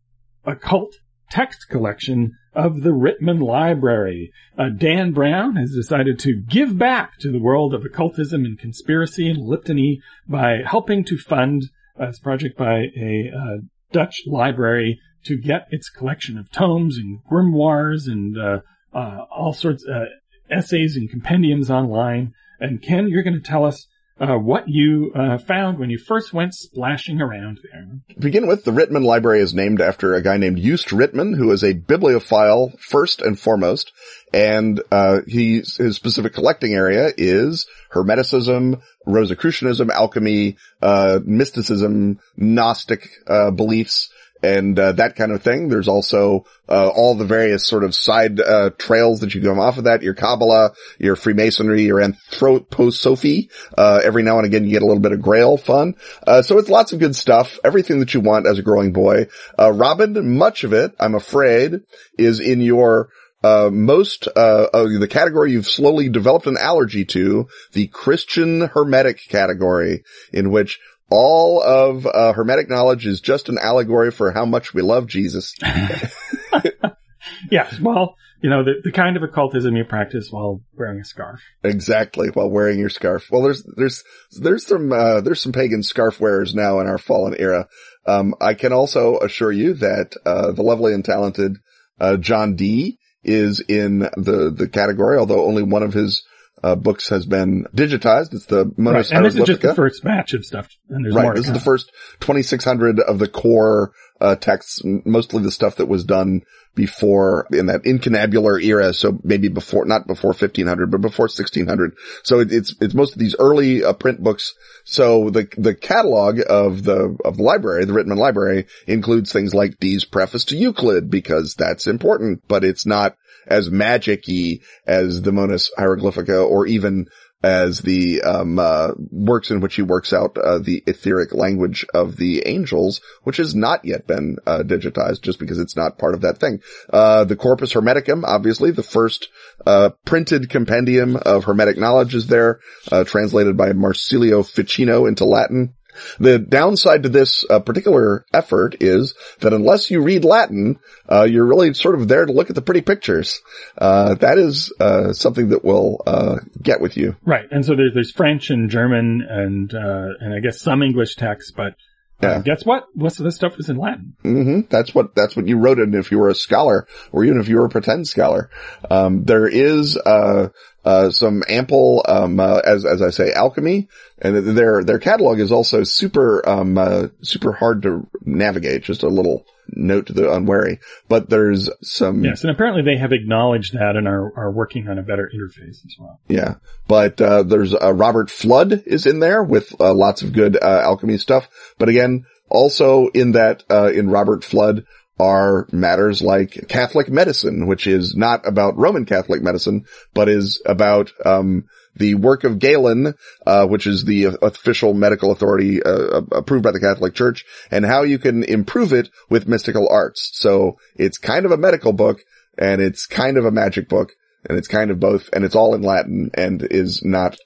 occult text collection of the Ritman Library. Uh, Dan Brown has decided to give back to the world of occultism and conspiracy and Liptony by helping to fund uh, this project by a uh, Dutch library to get its collection of tomes and grimoires and uh, uh, all sorts of essays and compendiums online. And Ken, you're going to tell us uh, what you uh, found when you first went splashing around there. To begin with, the Ritman Library is named after a guy named Just Ritman, who is a bibliophile first and foremost, and uh, he's, his specific collecting area is Hermeticism, Rosicrucianism, alchemy, uh, mysticism, Gnostic uh, beliefs, and uh, that kind of thing. There's also uh, all the various sort of side uh, trails that you come off of that. Your Kabbalah, your Freemasonry, your Anthroposophy. Uh, every now and again, you get a little bit of Grail fun. Uh, so it's lots of good stuff. Everything that you want as a growing boy. Uh, Robin, much of it, I'm afraid, is in your uh, most, uh, the category you've slowly developed an allergy to, the Christian Hermetic category, in which all of uh, Hermetic knowledge is just an allegory for how much we love Jesus. <laughs> <laughs> yeah, well, you know, the, the kind of occultism you practice while wearing a scarf. Exactly, while wearing your scarf. Well, there's, there's, there's some, uh, there's some pagan scarf wearers now in our fallen era. Um, I can also assure you that, uh, the lovely and talented, uh, John Dee is in the, the category, although only one of his uh, books has been digitized. It's the Monas right. And this is just the first batch of stuff. right. this is the first 2600 of the core, uh, texts, mostly the stuff that was done before in that incunabular era. So maybe before, not before 1500, but before 1600. So it, it's, it's most of these early uh, print books. So the, the catalog of the, of the library, the Ritman library includes things like Dee's preface to Euclid because that's important, but it's not as magic-y as the Monas Hieroglyphica or even as the um, uh, works in which he works out uh, the etheric language of the angels, which has not yet been uh, digitized, just because it's not part of that thing. Uh, the Corpus Hermeticum, obviously, the first uh, printed compendium of Hermetic knowledge is there, uh, translated by Marsilio Ficino into Latin. The downside to this uh, particular effort is that unless you read Latin, uh, you're really sort of there to look at the pretty pictures. Uh, that is uh, something that will uh, get with you. Right, and so there's there's French and German and uh, and I guess some English text, but yeah. guess what? Most of this stuff is in Latin. Mm-hmm. That's what that's what you wrote in if you were a scholar, or even if you were a pretend scholar. Um, there is uh, uh, some ample, um, uh, as as I say, alchemy, and their their catalog is also super um, uh, super hard to navigate. Just a little note to the unwary, but there's some. Yes, and apparently they have acknowledged that and are are working on a better interface as well. Yeah, but uh, there's uh, Robert Fludd is in there with uh, lots of good alchemy stuff, but again. Also in that, in Robert Fludd are matters like Catholic medicine, which is not about Roman Catholic medicine, but is about, um, the work of Galen, uh, which is the official medical authority, uh, approved by the Catholic Church, and how you can improve it with mystical arts. So it's kind of a medical book, and it's kind of a magic book, and it's kind of both, and it's all in Latin, and is not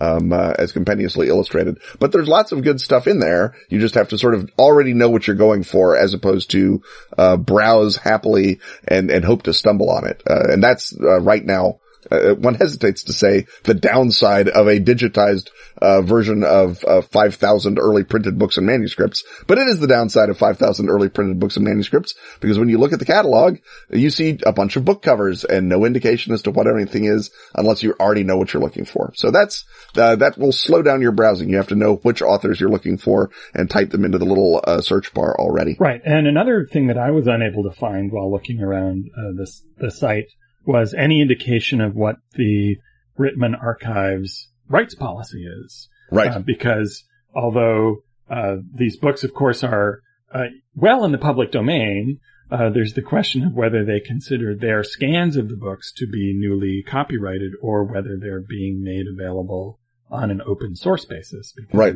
um, uh, as compendiously illustrated. But there's lots of good stuff in there. You just have to sort of already know what you're going for, as opposed to uh, browse happily and and hope to stumble on it. Uh, and that's uh, right now uh, one hesitates to say the downside of a digitized uh, version of uh, 5,000 early printed books and manuscripts, but it is the downside of 5,000 early printed books and manuscripts because when you look at the catalog, you see a bunch of book covers and no indication as to what anything is unless you already know what you're looking for. So that's uh, that will slow down your browsing. You have to know which authors you're looking for and type them into the little uh, search bar already. Right. And another thing that I was unable to find while looking around uh, this the site was any indication of what the Ritman Archives rights policy is. Right. Uh, because although uh, these books, of course, are uh, well in the public domain, uh, there's the question of whether they consider their scans of the books to be newly copyrighted or whether they're being made available on an open source basis. Because right.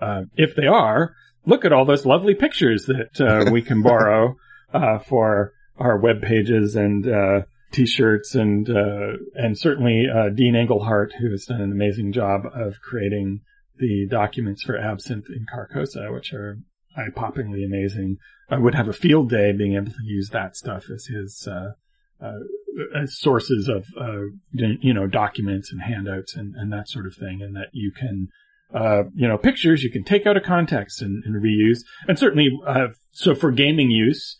Uh, if they are, look at all those lovely pictures that uh, we can borrow <laughs> for our web pages and t-shirts and uh, and certainly uh, Dean Engelhardt, who has done an amazing job of creating the documents for Absinthe in Carcosa, which are eye-poppingly amazing. I would have a field day being able to use that stuff as his uh, uh as sources of uh, you know documents and handouts and, and that sort of thing, and that you can. Uh, you know, pictures you can take out of context and, and reuse, and certainly, so for gaming use,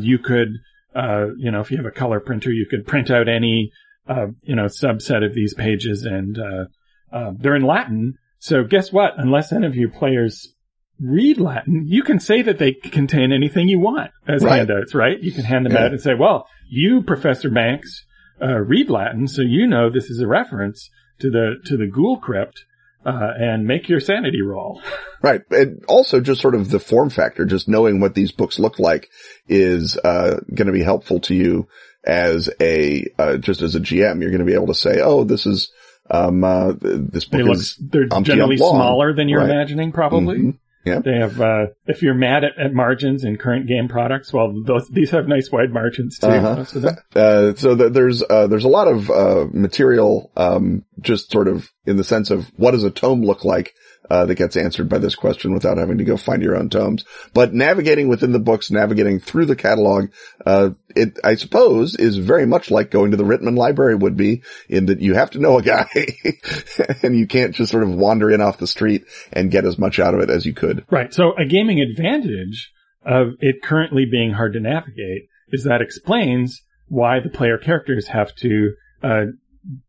you could uh, you know, if you have a color printer, you could print out any, uh, you know, subset of these pages and, uh, uh, they're in Latin. So guess what? Unless any of you players read Latin, you can say that they contain anything you want as Right. handouts, right? You can hand them Yeah. out and say, well, you, Professor Banks, uh, read Latin, so you know this is a reference to the, to the ghoul crypt, uh, and make your sanity roll. <laughs> Right. And also just sort of the form factor, just knowing what these books look like is, uh, going to be helpful to you as a, uh, just as a GM. You're going to be able to say, oh, this is, um, uh, this They book look, is, they're generally long. smaller than you're Right. imagining, probably. Mhm. Yep. They have, uh, if you're mad at, at margins in current game products, well, those, these have nice wide margins too, Uh-huh. most of them. Uh, so th- there's, uh, there's a lot of, uh, material, um, just sort of in the sense of what does a tome look like, uh, that gets answered by this question without having to go find your own tomes. But navigating within the books, navigating through the catalog, uh, it, I suppose is very much like going to the Ritman library would be in that you have to know a guy <laughs> and you can't just sort of wander in off the street and get as much out of it as you could. Right. So a gaming advantage of it currently being hard to navigate is that explains why the player characters have to uh,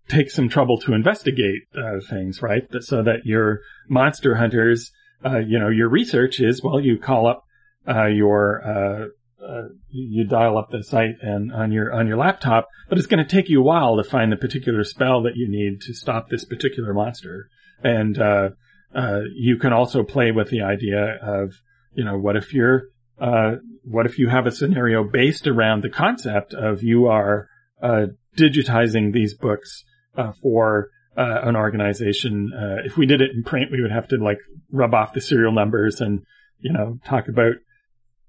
take some trouble to investigate uh, things, right? So that your monster hunters, uh, you know, your research is well, you call up uh, your uh, uh, you dial up the site and on your on your laptop, but it's going to take you a while to find the particular spell that you need to stop this particular monster. And uh, uh, you can also play with the idea of, you know, what if you're, uh, what if you have a scenario based around the concept of you are uh, digitizing these books uh, for uh, an organization. Uh, if we did it in print, we would have to like rub off the serial numbers and, you know, talk about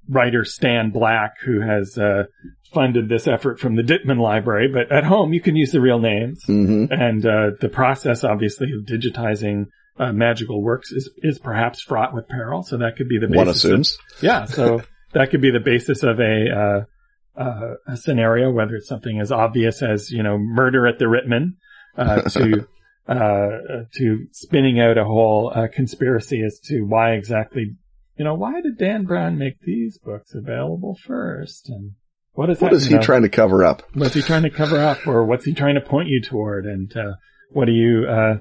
writer Stan Black, who has uh, funded this effort from the Dittman Library. But at home, you can use the real names. hmm And uh, the process, obviously, of digitizing uh, magical works is is perhaps fraught with peril. So that could be the basis. One of- assumes. yeah. So that could be the basis of a uh, a scenario, whether it's something as obvious as you know murder at the Ritman, uh, <laughs> to uh, to spinning out a whole uh, conspiracy as to why exactly. You know, why did Dan Brown make these books available first? And what is What that, is he know, trying to cover up? what's he trying to cover up or what's he trying to point you toward and uh, what are you uh,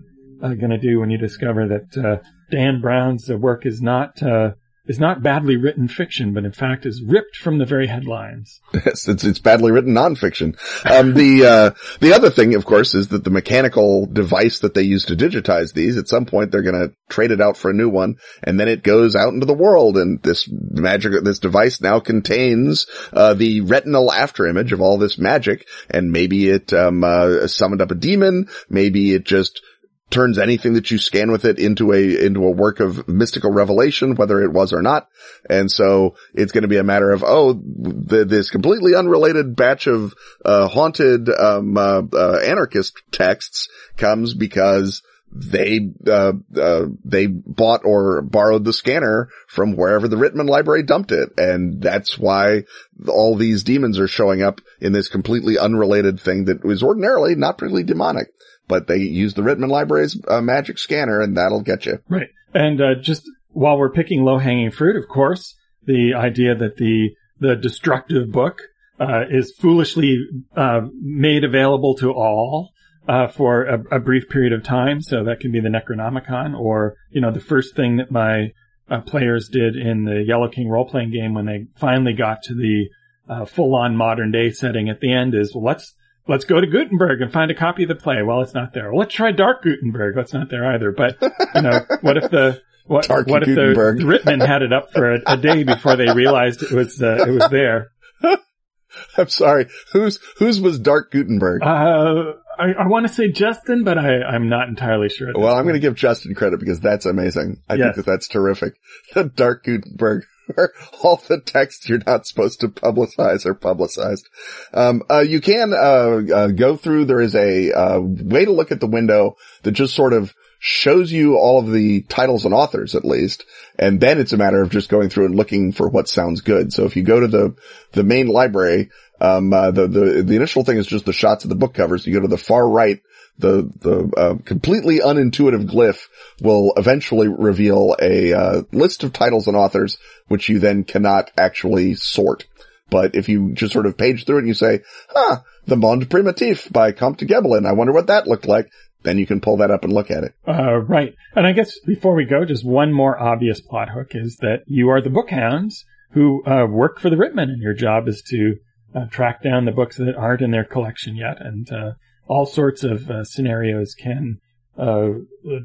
uh, going to do when you discover that uh, Dan Brown's work is not uh, is not badly written fiction but in fact is ripped from the very headlines <laughs> It's, it's, it's badly written nonfiction. Um, the, uh, the other thing, of course, is that the mechanical device that they use to digitize these, at some point they're going to trade it out for a new one, and then it goes out into the world, and this magic, this device now contains, uh, the retinal afterimage of all this magic, and maybe it, um, uh, summoned up a demon, maybe it just, turns anything that you scan with it into a into a work of mystical revelation, whether it was or not. And so it's going to be a matter of oh, this completely unrelated batch of uh, haunted um, uh, uh, anarchist texts comes because they uh, uh, they bought or borrowed the scanner from wherever the Ritman library dumped it, and that's why all these demons are showing up in this completely unrelated thing that was ordinarily not particularly demonic but they use the Ritman Library's uh, magic scanner and that'll get you. right and uh, just while we're picking low hanging fruit of course the idea that the the destructive book uh, is foolishly uh, made available to all uh, for a, a brief period of time. So that can be the Necronomicon, or you know, the first thing that my uh, players did in the Yellow King role playing game when they finally got to the uh, full on modern day setting at the end is well, let's let's go to Gutenberg and find a copy of the play. Well, it's not there. Well, let's try Dark Gutenberg. That's not there either. But you know, <laughs> what if the what, what if the Gutenberg. <laughs> Ritman had it up for a, a day before they realized it was uh, it was there? <laughs> I'm sorry. Whose, whose was Dark Gutenberg? Uh, I, I want to say Justin, but I, I'm not entirely sure. well, I'm going to give Justin credit because that's amazing. I Yes. think that that's terrific. The Dark Gutenberg, <laughs> where all the texts you're not supposed to publicize are publicized. Um, uh, you can, uh, uh, go through, there is a, uh, way to look at the window that just sort of shows you all of the titles and authors at least. And then it's a matter of just going through and looking for what sounds good. So if you go to the, the main library, um, uh, the, the, the initial thing is just the shots of the book covers. You go to the far right, the, the, uh, completely unintuitive glyph will eventually reveal a, uh, list of titles and authors, which you then cannot actually sort. But if you just sort of page through it and you say, huh, the Monde Primitif by Comte Gebelin, I wonder what that looked like. then you can pull that up and look at it. Uh, right. And I guess before we go, just one more obvious plot hook is that you are the bookhounds who uh, work for the Ritman, and your job is to uh, track down the books that aren't in their collection yet, and uh, all sorts of uh, scenarios can uh,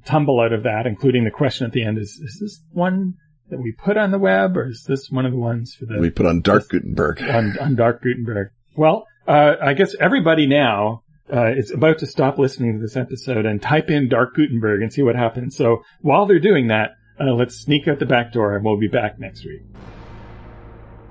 tumble out of that, including the question at the end: Is is this one that we put on the web, or is this one of the ones for the We put on Dark Gutenberg. <laughs> on, on Dark Gutenberg? Well, uh, I guess everybody now uh, is about to stop listening to this episode and type in Dark Gutenberg and see what happens. So while they're doing that, uh, let's sneak out the back door and we'll be back next week.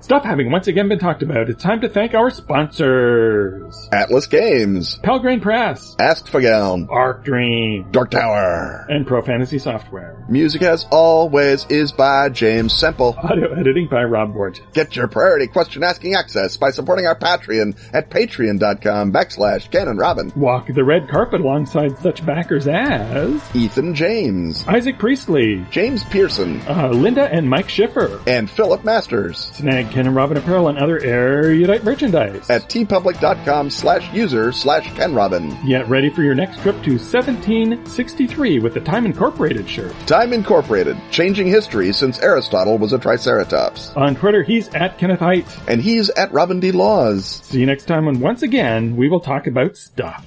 Stuff having once again been talked about, it's time to thank our sponsors. Atlas Games, Pelgrane Press, Askfageln, Arc Dream, Dark Tower. and Pro Fantasy Software. Music as always is by James Semple. Audio editing by Rob Borges. Get your priority question asking access by supporting our Patreon at patreon.com backslash and Robin. Walk the red carpet alongside such backers as Ethan James, Isaac Priestley, James Pearson, uh, Linda and Mike Schiffer. and Philip Masters Snag Ken and Robin apparel and other erudite merchandise. at teepublic.com slash user slash Ken Robin. Get ready for your next trip to 1763 with the Time Incorporated shirt. Time Incorporated, changing history since Aristotle was a Triceratops. On Twitter, he's at Kenneth Hite. And he's at Robin D. Laws. See you next time when once again we will talk about stuff.